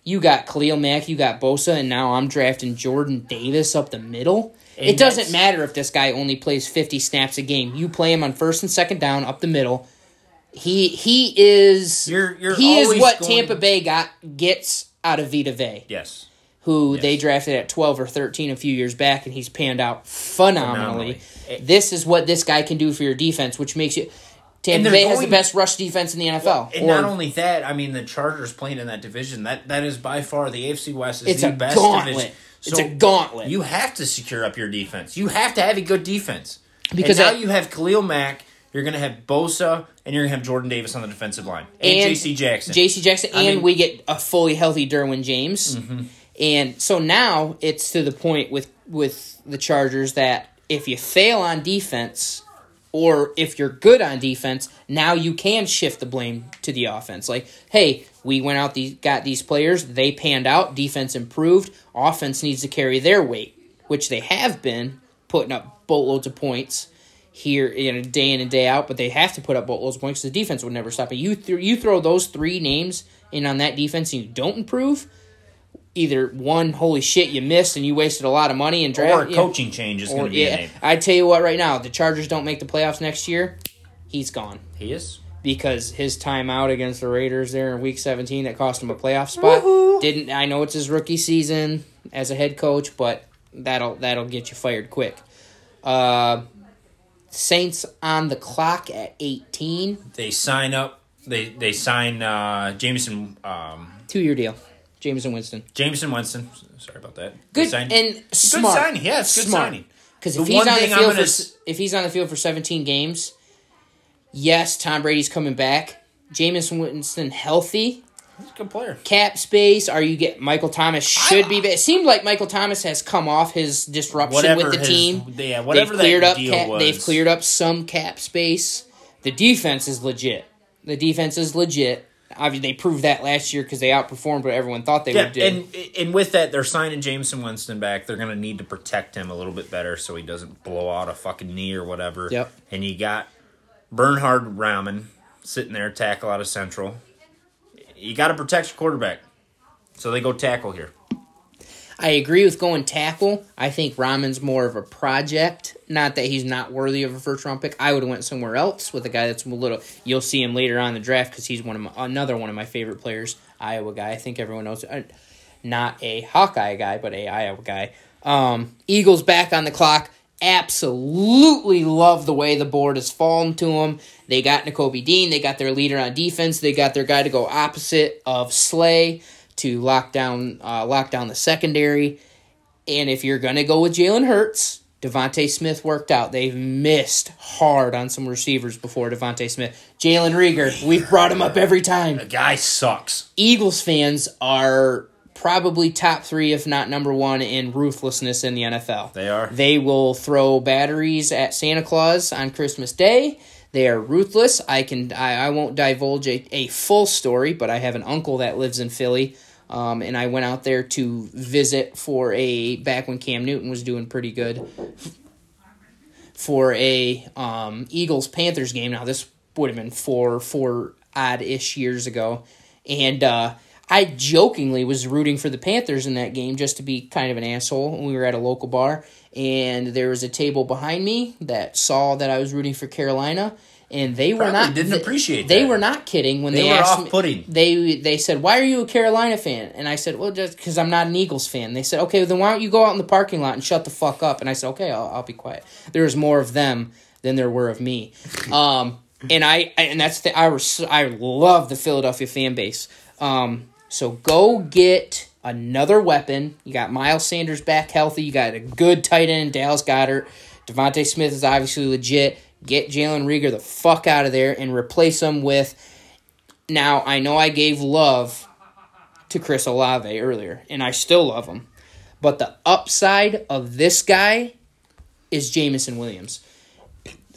You got Khalil Mack, you got Bosa, and now I'm drafting Jordan Davis up the middle. And it doesn't matter if this guy only plays 50 snaps a game. You play him on first and second down up the middle. He he is You're- you're he is what going- Tampa Bay got gets out of Vita Vea, yes, who they drafted at 12 or 13 a few years back and he's panned out phenomenally. Phenomenally. This is what this guy can do for your defense, which makes you Tampa Bay has the best rush defense in the NFL. and Or- not only that, I mean the Chargers playing in that division. That that is by far the AFC West is It's the a best gauntlet. division. It's a gauntlet. You have to secure up your defense. You have to have a good defense Because and now that- you have Khalil Mack. You're going to have Bosa, and you're to have Jordan Davis on the defensive line, and, And J.C. Jackson. JC Jackson, I and mean- Mm-hmm. we get a fully healthy Derwin James. And so now it's to the point with with the Chargers that if you fail on defense or if you're good on defense, now you can shift the blame to the offense. Like, hey, we went out these got these players, they panned out, defense improved, offense needs to carry their weight, which they have been putting up boatloads of points here you know, day in and day out, but they have to put up of points the defense would never stop it. You th- you throw those three names in on that defense and you don't improve, either one, holy shit, you missed and you wasted a lot of money and draft or a you know, coaching change is going to be yeah, name. I tell you what, right now, the Chargers don't make the playoffs next year, he's gone He is. because his timeout against the Raiders there in Week 17 that cost him a playoff spot didn't. I know it's his rookie season as a head coach, but that'll that'll get you fired quick. Uh, Saints on the clock at 18, They sign up. They they sign uh, Jameson um, two year deal. Jameson Winston, Jameson Winston. Sorry about that. Good signed- and smart. signing. Yeah, it's good smart. signing. Because The if he's on the field gonna for if he's on the field for 17 games, yes, Tom Brady's coming back. Jameson Winston healthy. He's a good player. cap space? Are you get Michael Thomas should be? It seemed like Michael Thomas has come off his disruption with the his- team. yeah, whatever they've cleared up. deal Cap, was. They've cleared up some cap space. The defense is legit. The defense is legit. Obviously, they proved that last year because they outperformed what everyone thought they Yeah, would do. and and with that, they're signing Jameson Winston back. They're going to need to protect him a little bit better so he doesn't blow out a fucking knee or whatever. Yep. And you got Bernhard Raimann sitting there, tackle out of Central. You got to protect your quarterback, so they go tackle here. I agree with going tackle. I think Raimann's more of a project. Not that he's not worthy of a first round pick. I would have went somewhere else with a guy that's a little. You'll see him later on the draft because he's one of my, another one of my favorite players. Iowa guy. I think everyone knows. Uh, not a Hawkeye guy, but a Iowa guy. Um, Eagles back on the clock. Absolutely love the way the board has fallen to them. They got Nakobe Dean. They got their leader on defense. They got their guy to go opposite of Slay to lock down uh, lock down the secondary. And if you're gonna go with Jalen Hurts, DeVonta Smith worked out. They've missed hard on some receivers before DeVonta Smith. Jalen Reagor, we've brought him up every time. The guy sucks. Eagles fans are probably top three, if not number one, in ruthlessness in the NFL. They are. They will throw batteries at Santa Claus on Christmas Day. They are ruthless. I can I, I won't divulge a, a full story, but I have an uncle that lives in Philly. Um, and I went out there to visit for a back when Cam Newton was doing pretty good for a um, Eagles Panthers game. Now this would have been four four odd ish years ago, and uh, I jokingly was rooting for the Panthers in that game just to be kind of an asshole. We were at a local bar, and there was a table behind me that saw that I was rooting for Carolina. And they were Probably not didn't appreciate They that. were not kidding when They they, were asked off-putting. me. They they said, "Why are you a Carolina fan?" And I said, "Well, just because I'm not an Eagles fan." They said, "Okay, then why don't you go out in the parking lot and shut the fuck up?" And I said, "Okay, I'll, I'll be quiet." There was more of them than there were of me. (laughs) Um, and I and that's the I was I love the Philadelphia fan base. Um, so go get another weapon. You got Miles Sanders back healthy. You got a good tight end, Dallas Goedert. DeVonta Smith is obviously legit. Get Jalen Reagor the fuck out of there and replace him with. Now I know I gave love to Chris Olave earlier, and I still love him, but the upside of this guy is Jameson Williams.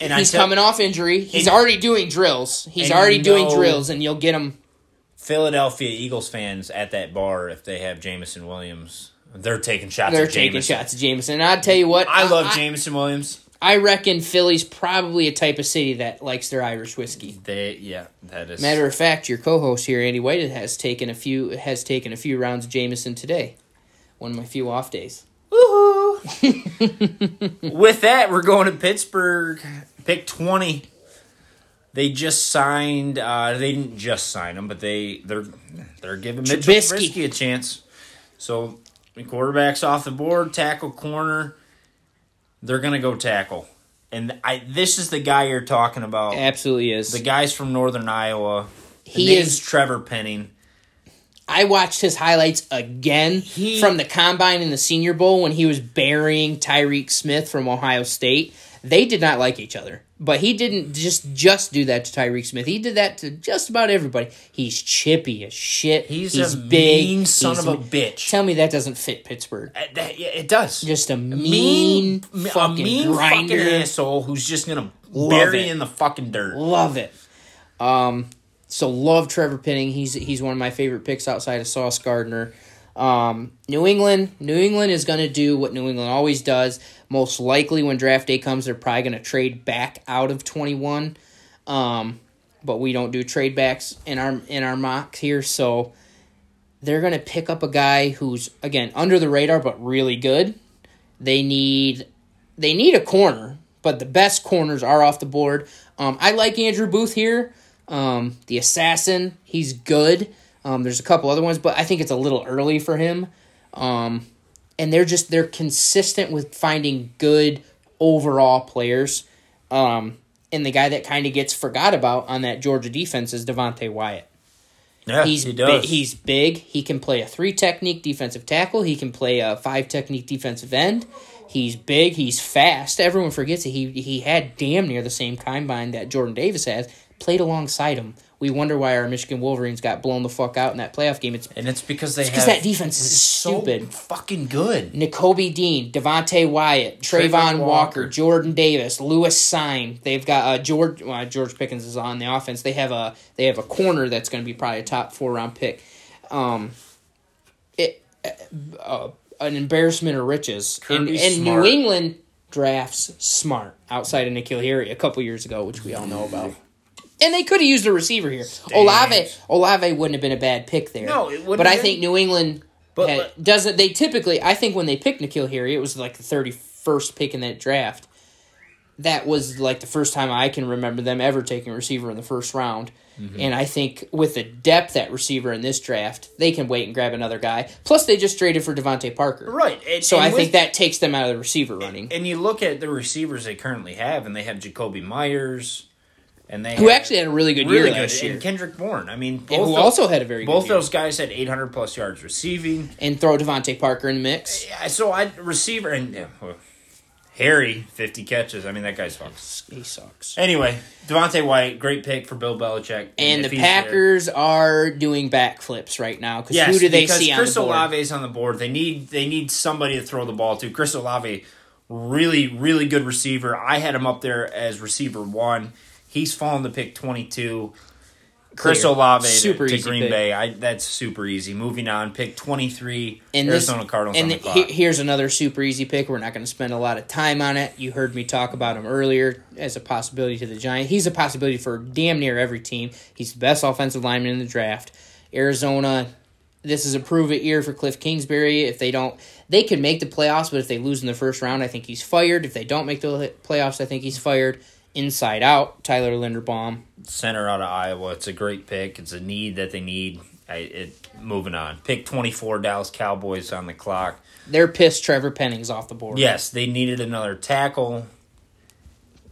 And He's coming off injury. He's already doing drills. He's already doing know- drills, and you'll get him. Philadelphia Eagles fans at that bar, if they have Jameson Williams, they're taking shots. They're taking Jameson. shots at Jameson. And I'll tell you what, I love I, Jameson Williams. I reckon Philly's probably a type of city that likes their Irish whiskey. They yeah, that is Matter of fact, your co-host here, Andy White, has taken a few has taken a few rounds of Jameson today. One of my few off days. Woohoo! (laughs) With that, we're going to Pittsburgh. Pick twenty. They just signed. Uh, they didn't just sign him, but they they're they're giving Mitchell Trubisky. Trubisky a chance. So quarterbacks off the board, tackle corner. They're gonna go tackle, and I this is the guy you're talking about. Absolutely is. The guy's from Northern Iowa. The He is- Trevor Penning. I watched his highlights again He- from the combine in the Senior Bowl when he was burying Tyreke Smith from Ohio State. They did not like each other, but he didn't just just do that to Tyreke Smith. He did that to just about everybody. He's chippy as shit. He's, He's, a big. mean son He's of a bitch. Tell me that doesn't fit Pittsburgh. Uh, that- yeah, it does. Just a mean, a fucking mean grinder. fucking asshole who's just gonna Love bury it. in the fucking dirt. Love it. Um, so love Trevor Penning. He's he's one of my favorite picks outside of Sauce Gardner. Um, New England, New England is going to do what New England always does. Most likely, when draft day comes, they're probably going to trade back out of twenty one. Um, but we don't do trade backs in our in our mocks here, so they're going to pick up a guy who's again under the radar but really good. They need they need a corner, but the best corners are off the board. Um, I like Andrew Booth here. Um, the assassin, he's good. Um, there's a couple other ones, but I think it's a little early for him. Um, and they're just they're consistent with finding good overall players. Um, and the guy that kind of gets forgot about on that Georgia defense is Devonte Wyatt. Yeah, He's he bi- does. he's big. He can play a three technique defensive tackle. He can play a five technique defensive end. He's big. He's fast. Everyone forgets it. He he had damn near the same combine that Jordan Davis has. Played alongside him. We wonder why our Michigan Wolverines got blown the fuck out in that playoff game. It's and it's because they because that defense is so stupid. fucking good. Nakobe Dean, Devonte Wyatt, Travon, Travon Walker, Walker. Jordan Davis, Lewis Cine. They've got uh, George George Pickens is on the offense. They have a they have a corner that's going to be probably a top four round pick. Um, it uh, an embarrassment of riches. And, Kirby's and New. England drafts smart outside of N'Keal Harry a couple years ago, which we all know about. And they could have used a receiver here. Olave Olave wouldn't have been a bad pick there. No, it wouldn't But I have think been. New England But- had- but- doesn't. They typically, I think, when they picked N'Keal Harry, it was like the thirty first pick in that draft. That was like the first time I can remember them ever taking a receiver in the first round. Mm-hmm. And I think with the depth at receiver in this draft, they can wait and grab another guy. Plus, they just traded for DeVante Parker. Right. And, So and I with- think that takes them out of the receiver running. And you look at the receivers they currently have, and they have Jakobi Meyers, and they Who actually had a really good really year good, last year. and Kendrick Bourne. I mean, both And who those- also had a very good both those guys had 800 plus yards receiving. and throw DeVante Parker in the mix. Yeah, so I receiver and Harry 50 catches. I mean that guy's fucks. He sucks. Anyway, Devontae White, great pick for Bill Belichick. And if the he's there- Packers are doing backflips right now because Yes, who do they because see on Chris the board? Olave is on the board. They need they need somebody to throw the ball to. Chris Olave, really really good receiver. I had him up there as receiver one. He's fallen to pick twenty two. Chris Clear. Olave Super to, to Green pick. Bay. I that's super easy. Moving on, pick twenty three. And Arizona this, Cardinals and on the he- here's another super easy pick. We're not going to spend a lot of time on it. You heard me talk about him earlier as a possibility to the Giants. He's a possibility for damn near every team. He's the best offensive lineman in the draft. Arizona, this is a prove it year for Cliff Kingsbury. If they don't, they could make the playoffs, but if they lose in the first round, I think he's fired. If they don't make the playoffs, I think he's fired. Inside out, Tyler Linderbaum. center out of Iowa. It's a great pick. It's a need that they need. I, it moving on. Pick twenty four. Dallas Cowboys on the clock. They're pissed Trevor Penning's off the board. Yes, they needed another tackle,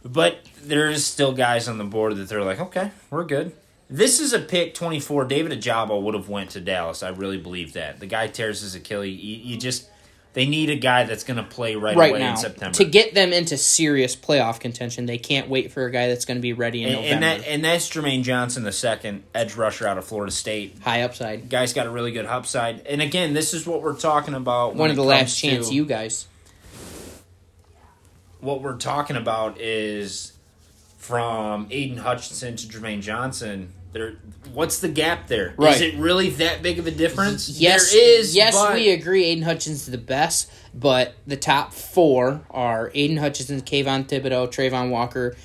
but there's still guys on the board that they're like, okay, we're good. This is a pick twenty four. David Ojabo would have went to Dallas. I really believe that. The guy tears his Achilles. You, you just they need a guy that's going to play right, right away now in September. to get them into serious playoff contention. They can't wait for a guy that's going to be ready in and, November. and that and that's Jermaine Johnson, the second edge rusher out of Florida State. High upside. Guy's got a really good upside. And again, this is what we're talking about. One of the last chance you guys. What we're talking about is from Aidan Hutchinson to Jermaine Johnson. There, what's the gap there? Is Right. it really that big of a difference? Yes, there is. Yes, but we agree. Aidan Hutchinson's the best, but the top four are Aidan Hutchinson, Kayvon Thibodeaux, Travon Walker,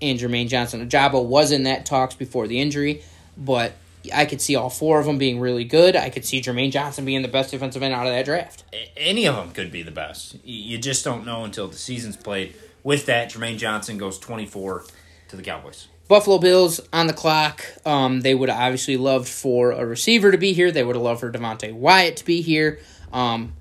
and Jermaine Johnson. Ojabo was in that talks before the injury, but I could see all four of them being really good. I could see Jermaine Johnson being the best defensive end out of that draft. any of them could be the best. You just don't know until the season's played. With that, Jermaine Johnson goes twenty four to the Cowboys. Buffalo Bills on the clock. Um, they would have obviously loved for a receiver to be here. They would have loved for Devonte Wyatt to be here. Um,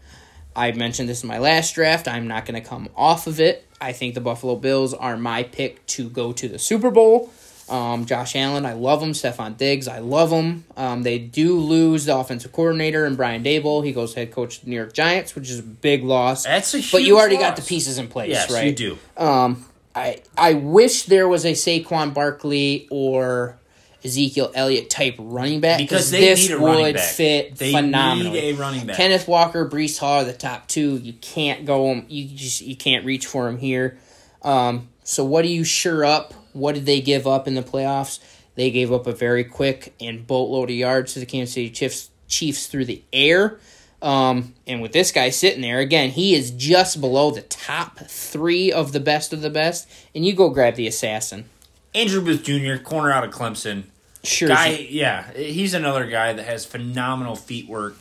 I mentioned this in my last draft. I'm not going to come off of it. I think the Buffalo Bills are my pick to go to the Super Bowl. Um, Josh Allen, I love him. Stefon Diggs, I love him. Um, they do lose the offensive coordinator and Brian Daboll. He goes head coach of the New York Giants, which is a big loss. That's a huge but you already got the pieces in place, Yes, right? you do. Um, I I wish there was a Saquon Barkley or Ezekiel Elliott type running back Because they this need a running would fit They phenomenally. need a running back. Kenneth Walker, Breece Hall are the top two. You can't go You just you can't reach for them here. Um, so what do you sure up? What did they give up in the playoffs? They gave up a very quick and boatload of yards to the Kansas City Chiefs, Chiefs through the air. Um, and with this guy sitting there, again, he is just below the top three of the best of the best. And you go grab the assassin. Andrew Booth Jr., corner out of Clemson. Sure. Guy, yeah, he's another guy that has phenomenal feet work.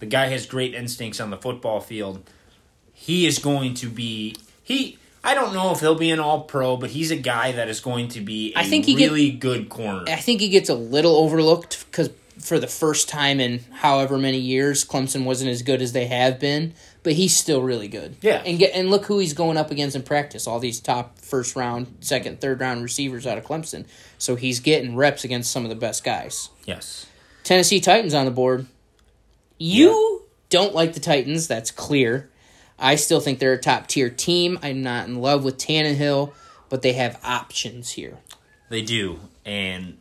The guy has great instincts on the football field. He is going to be he. I don't know if he'll be an All Pro, but he's a guy that is going to be a I think he get- really good corner. I think he gets a little overlooked because for the first time in however many years, Clemson wasn't as good as they have been, but he's still really good. Yeah. and get and look who he's going up against in practice. All these top first round, second, third round receivers out of Clemson. So he's getting reps against some of the best guys. Yes, Tennessee Titans on the board. You don't like the Titans, that's clear. I still think they're a top tier team. I'm not in love with Tannehill, but they have options here. they do, and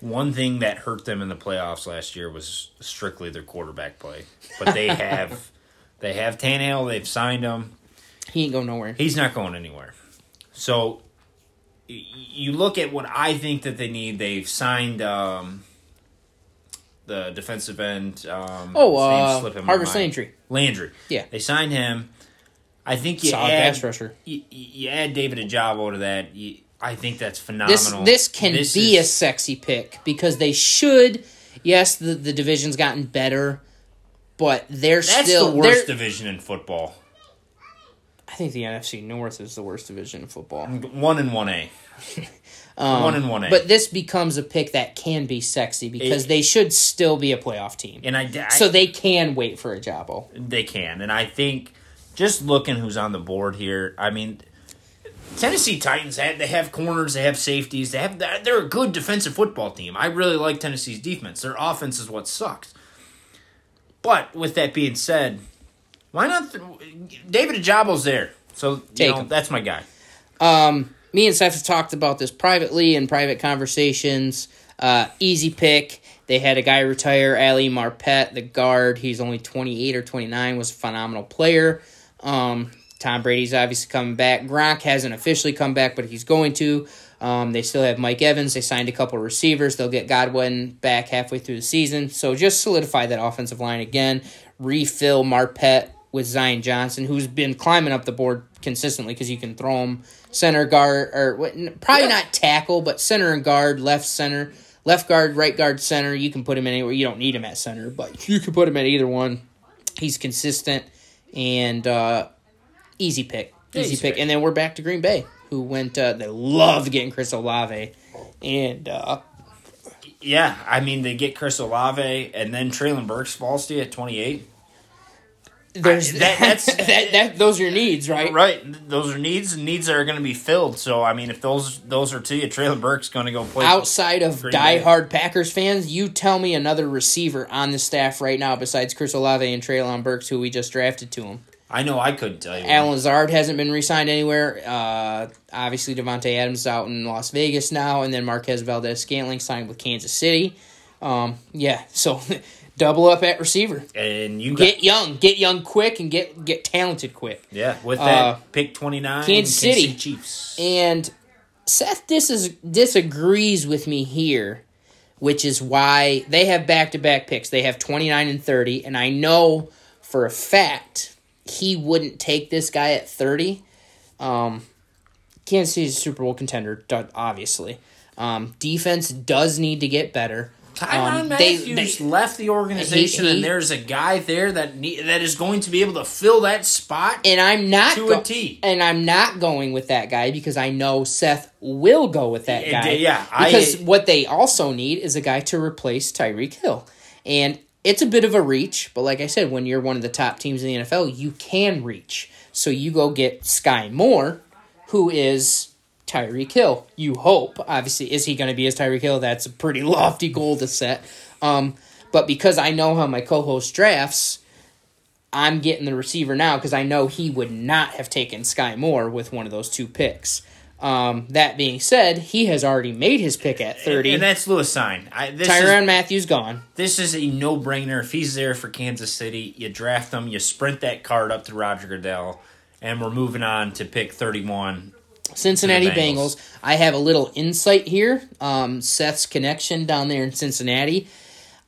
One thing that hurt them in the playoffs last year was strictly their quarterback play. But they (laughs) have they have Tannehill. They've signed him. He ain't going nowhere. He's not going anywhere. So you look at what I think that they need. They've signed um, the defensive end. Um, Oh, uh, Harvest. Landry. Landry. Yeah. They signed him. I think you Solid add pass rusher. You, you add David Ojabo to that. You, I think that's phenomenal. this this can This be a sexy pick because they should. Yes, the the division's gotten better, but they're That's still. the worst they're- division in football. I think the NFC North is the worst division in football. One and one A. (laughs) Um, one and one A. But this becomes a pick that can be sexy because It- they should still be a playoff team. and I, I so they can wait for a Jabo. They can, and I think just looking who's on the board here. I mean, Tennessee Titans have they have corners, they have safeties, they have they're a good defensive football team. I really like Tennessee's defense. Their offense is what sucks. But with that being said, why not? Th- David Ojabo's there, so you know that's my guy. Um, me and Seth have talked about this privately in private conversations. Uh, easy pick. They had a guy retire, Ali Marpet, the guard. He's only 28 or 29, was a phenomenal player. Um, Tom Brady's obviously coming back. Gronk hasn't officially come back, but he's going to. Um, they still have Mike Evans. They signed a couple of receivers. They'll get Godwin back halfway through the season. So just solidify that offensive line again. Refill Marpet with Zion Johnson, who's been climbing up the board consistently because you can throw him center guard or probably not tackle, but center and guard, left center, left guard, right guard, center. You can put him anywhere. You don't need him at center, but you can put him at either one. He's consistent and uh, easy pick, easy easy pick. pick. And then we're back to Green Bay, who went. Uh, they loved getting Chris Olave, and uh, Yeah, I mean they get Chris Olave, and then Treylon Burks falls to you at twenty eight. there's that- that, that's- (laughs) that, that. Those are your needs, right? Right, those are needs and needs that are going to be filled. So I mean, if those those are to you, Treylon Burks going to go play outside of diehard Packers fans, you tell me another receiver on the staff right now besides Chris Olave and Treylon Burks, who we just drafted to him. I know I couldn't tell you. Allen Lazard hasn't been re-signed anywhere. Uh, obviously, Davante Adams is out in Las Vegas now, and then Marquez Valdes-Scantling signed with Kansas City. Um, yeah, (laughs) so double up at receiver. and you got Get young, get young quick, and get get talented quick. yeah with that uh, pick twenty nine, Kansas City. Chiefs. And Seth dis- disagrees with me here, which is why they have back to back picks. They have 29 and 30, and I know for a fact he wouldn't take this guy at 30. Um, Kansas City's a Super Bowl contender, obviously. Um, defense does need to get better. Tyron Um, they- Matthews they- left the organization, He- he- and there's a guy there that ne- that is going to be able to fill that spot. And I'm not To go- a T. and I'm not going with that guy because I know Seth will go with that guy. yeah, I- because what they also need is a guy to replace Tyreek Hill, and it's a bit of a reach. But like I said, when you're one of the top teams in the NFL, you can reach. So you go get Sky Moore, who is Tyreek Hill. You hope, obviously, is he going to be as Tyreek Hill? That's a pretty (laughs) lofty goal to set. Um, but because I know how my co-host drafts, I'm getting the receiver now because I know he would not have taken Sky Moore with one of those two picks. Um, that being said, he has already made his pick at 30. and that's Lewis Cine. I, this Tyron is Matthews gone. this is a no brainer. If he's there for Kansas City, you draft him, you sprint that card up to Roger Goodell, and we're moving on to pick thirty one. Cincinnati Bengals. Bengals. I have a little insight here. Um, Seth's connection down there in Cincinnati.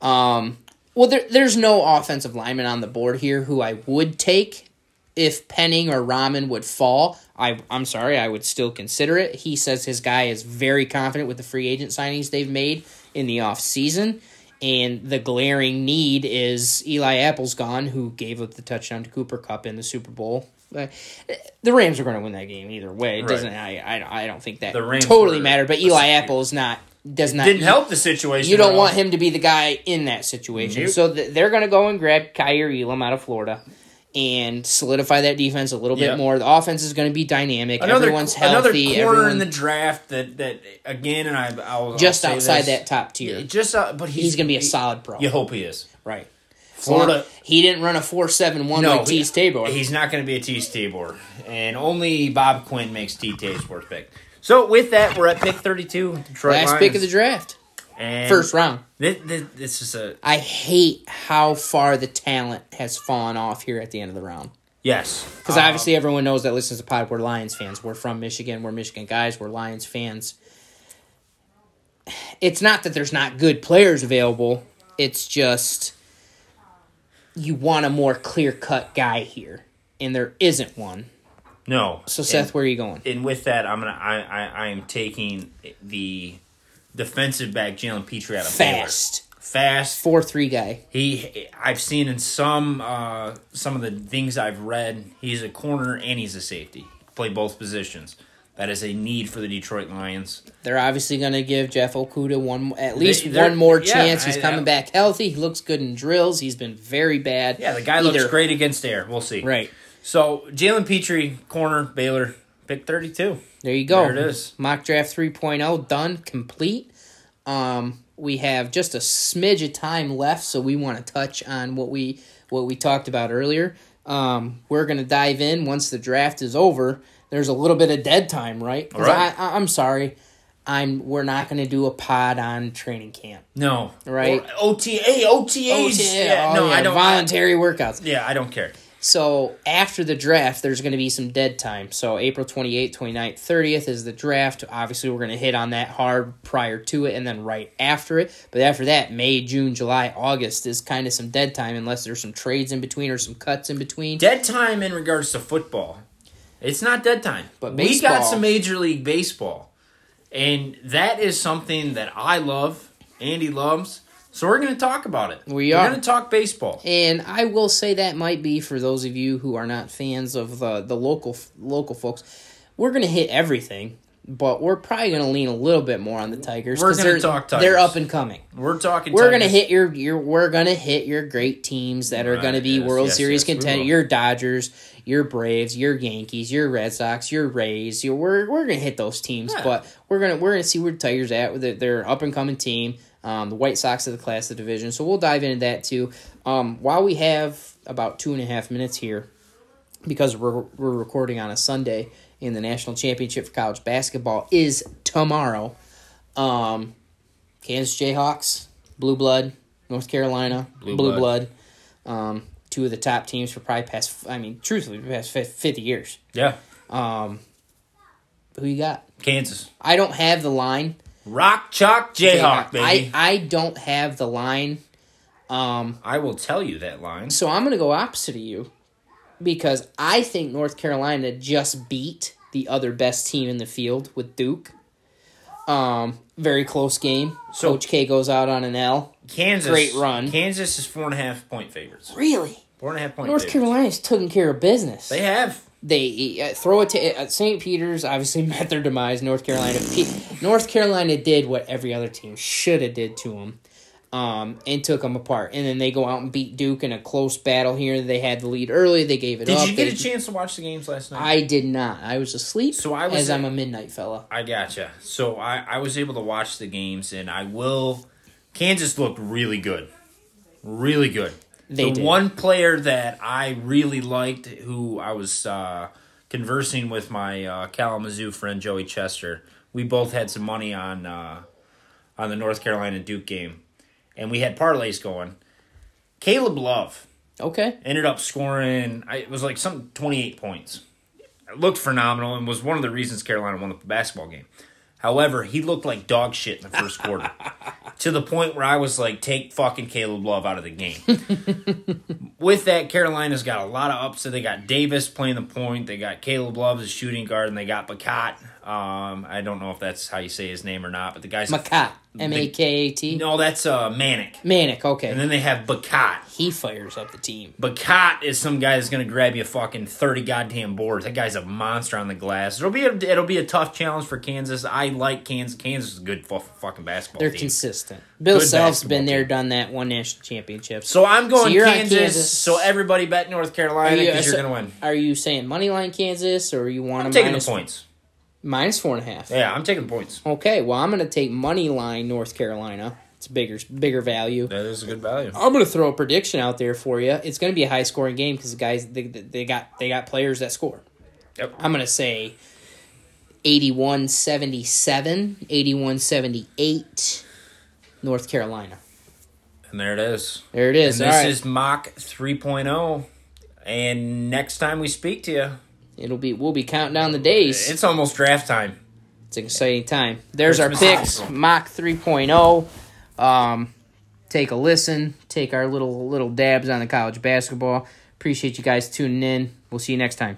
Um, well, there, there's no offensive lineman on the board here who I would take if Penning or Raimann would fall. I, I'm sorry, I would still consider it. He says his guy is very confident with the free agent signings they've made in the offseason. And the glaring need is Eli Apple's gone, who gave up the touchdown to Cooper Kupp in the Super Bowl. The Rams are going to win that game either way. It Right. doesn't. I, I, I don't think that totally were- matter. But Eli Apple is not. Does not Didn't help the situation. You don't want him to be the guy in that situation. Nope. So th- they're going to go and grab Kaiir Elam out of Florida and solidify that defense a little bit Yep. more. The offense is going to be dynamic. Another, Everyone's another corner Everyone in the draft that that again, and I I'll just I'll outside this. that top tier. Yeah, just uh, but he's, he's going to be a he- solid pro. You hope he is. Right. Florida. He didn't run a four seven one like Teez Tabor. He's not going to be a Teez Tabor, and only Bob Quinn makes T Tate's worst pick. So with that, we're at pick thirty-two. Detroit Last Lions. pick of the draft. And First round. This, this, this is a I hate how far the talent has fallen off here at the end of the round. yes Because Uh, obviously everyone knows that listens to Pod, we're Lions fans. We're from Michigan. We're Michigan guys. We're Lions fans. It's not that there's not good players available. It's just you want a more clear cut guy here, and there isn't one. no. So Seth, and, where are you going? and with that, I'm gonna I I, I am taking the defensive back Jalen Pitre out of Baylor. Fast Fast. four three guy. He, I've seen in some uh, some of the things I've read, he's a corner and he's a safety. Play both positions. That is a need for the Detroit Lions. They're obviously going to give Jeff Okudah one at least they're- one more yeah, chance. He's I- coming I- back healthy. He looks good in drills. He's been very bad. Yeah, the guy Either- looks great against air. We'll see. Right. So Jalen Pitre, corner, Baylor, pick thirty two. There you go. There it is. Mock draft 3.0 done, complete. Um, we have just a smidge of time left, so we want to touch on what we what we talked about earlier. Um, we're gonna dive in once the draft is over. There's a little bit of dead time, right? Right. I, I, I'm sorry, I'm we're not gonna do a pod on training camp. No. Right. Or OTA, OTAs. Yeah, oh, no, yeah, I don't. voluntary workouts. yeah, I don't care. So after the draft, there's going to be some dead time. So April 28th, 29th, 30th is the draft. Obviously, we're going to hit on that hard prior to it and then right after it. But after that, May, June, July, August is kind of some dead time unless there's some trades in between or some cuts in between. Dead time in regards to football. It's not dead time. But we got some Major League Baseball. And that is something that I love, Andy loves. So we're going to talk about it. We We're going to talk baseball. And I will say that might be for those of you who are not fans of the the local local folks. We're going to hit everything, but we're probably going to lean a little bit more on the Tigers. We're 'cause gonna they're- They're up and coming. We're talking We're gonna hit your your we're gonna hit your great teams that are Right, gonna be yes, World yes, Series yes, we contender. will. Your Dodgers, your Braves, your Yankees, your Red Sox, your Rays. Your, we're we're gonna hit those teams, Yeah. but we're gonna we're gonna see where the Tigers at. They're, they're up and coming team. Um, the White Sox of the class of the division, so we'll dive into that too. Um, while we have about two and a half minutes here, because we're we're recording on a Sunday, and the national championship for college basketball is tomorrow. Um, Kansas Jayhawks, Blue Blood, North Carolina, Blue Blue, Blood. Blood. Um, two of the top teams for probably past. I mean, truthfully, past fifty years. Yeah. Um, who you got? Kansas. I don't have the line. Rock Chalk Jayhawk, baby. I I don't have the line. Um, I will tell you that line. so I'm gonna go opposite of you because I think North Carolina just beat the other best team in the field with Duke. Um, very close game. So- Coach K goes out on an L. Kansas. Great run. Kansas is four and a half point favorites. Really, Four and a half point North favorites. Carolina's taking care of business. They have. They uh, throw it to uh, St. Peter's. Obviously, (laughs) met their demise. North Carolina, North Carolina did what every other team should have did to them, um, and took them apart. And then they go out and beat Duke in a close battle here. They had the lead early. They gave it Did up. you get They- a chance to watch the games last night? I did not. I was asleep. So I was as I'm a midnight fella. I gotcha. So I, I was able to watch the games, and I will. Kansas looked really good, really good. They the did. one player that I really liked, who I was uh, conversing with my uh, Kalamazoo friend Joey Chester, we both had some money on uh, on the North Carolina Duke game, and we had parlays going. Caleb Love Okay. ended up scoring. I, it was like some twenty eight points. It looked phenomenal and was one of the reasons Carolina won the basketball game. However, he looked like dog shit in the first quarter. (laughs) to the point where I was like, take fucking Caleb Love out of the game. (laughs) With that, Carolina's got a lot of upset. They got Davis playing the point. They got Caleb Love as shooting guard, and they got Bacot. Um, I don't know if that's how you say his name or not, but the guy's Makat. M A K A T. no, that's uh, Manek. Manek. Okay. And then they have Bacot. he fires up the team. Bacot is some guy that's gonna grab you fucking thirty goddamn boards. That guy's a monster on the glass. It'll be a it'll be a tough challenge for Kansas. I like Kansas. Kansas is a good fu- fucking basketball They're team. consistent. Bill Good Self's been there, team. done that, won national championships. so I'm going you're on Kansas, Kansas. So everybody bet North Carolina you- because so- you're gonna win. Are you saying money line Kansas or you want to? I'm taking minus the points. Minus four and a half? Yeah, I'm taking points. Okay, well I'm gonna take money line North Carolina. It's bigger bigger value. That is a good value. I'm gonna throw a prediction out there for you. It's gonna be a high scoring game because the guys they, they got they got players that score. Yep. I'm gonna say 81-77, 81-78. North Carolina. And there it is. There it is. And this right. is Mock 3.0. And next time we speak to you, It'll be we'll be counting down the days. it's almost draft time. It's an exciting time. There's our picks. awesome. Mock 3.0. Um, take a listen. Take our little little dabs on the college basketball. Appreciate you guys tuning in. We'll see you next time.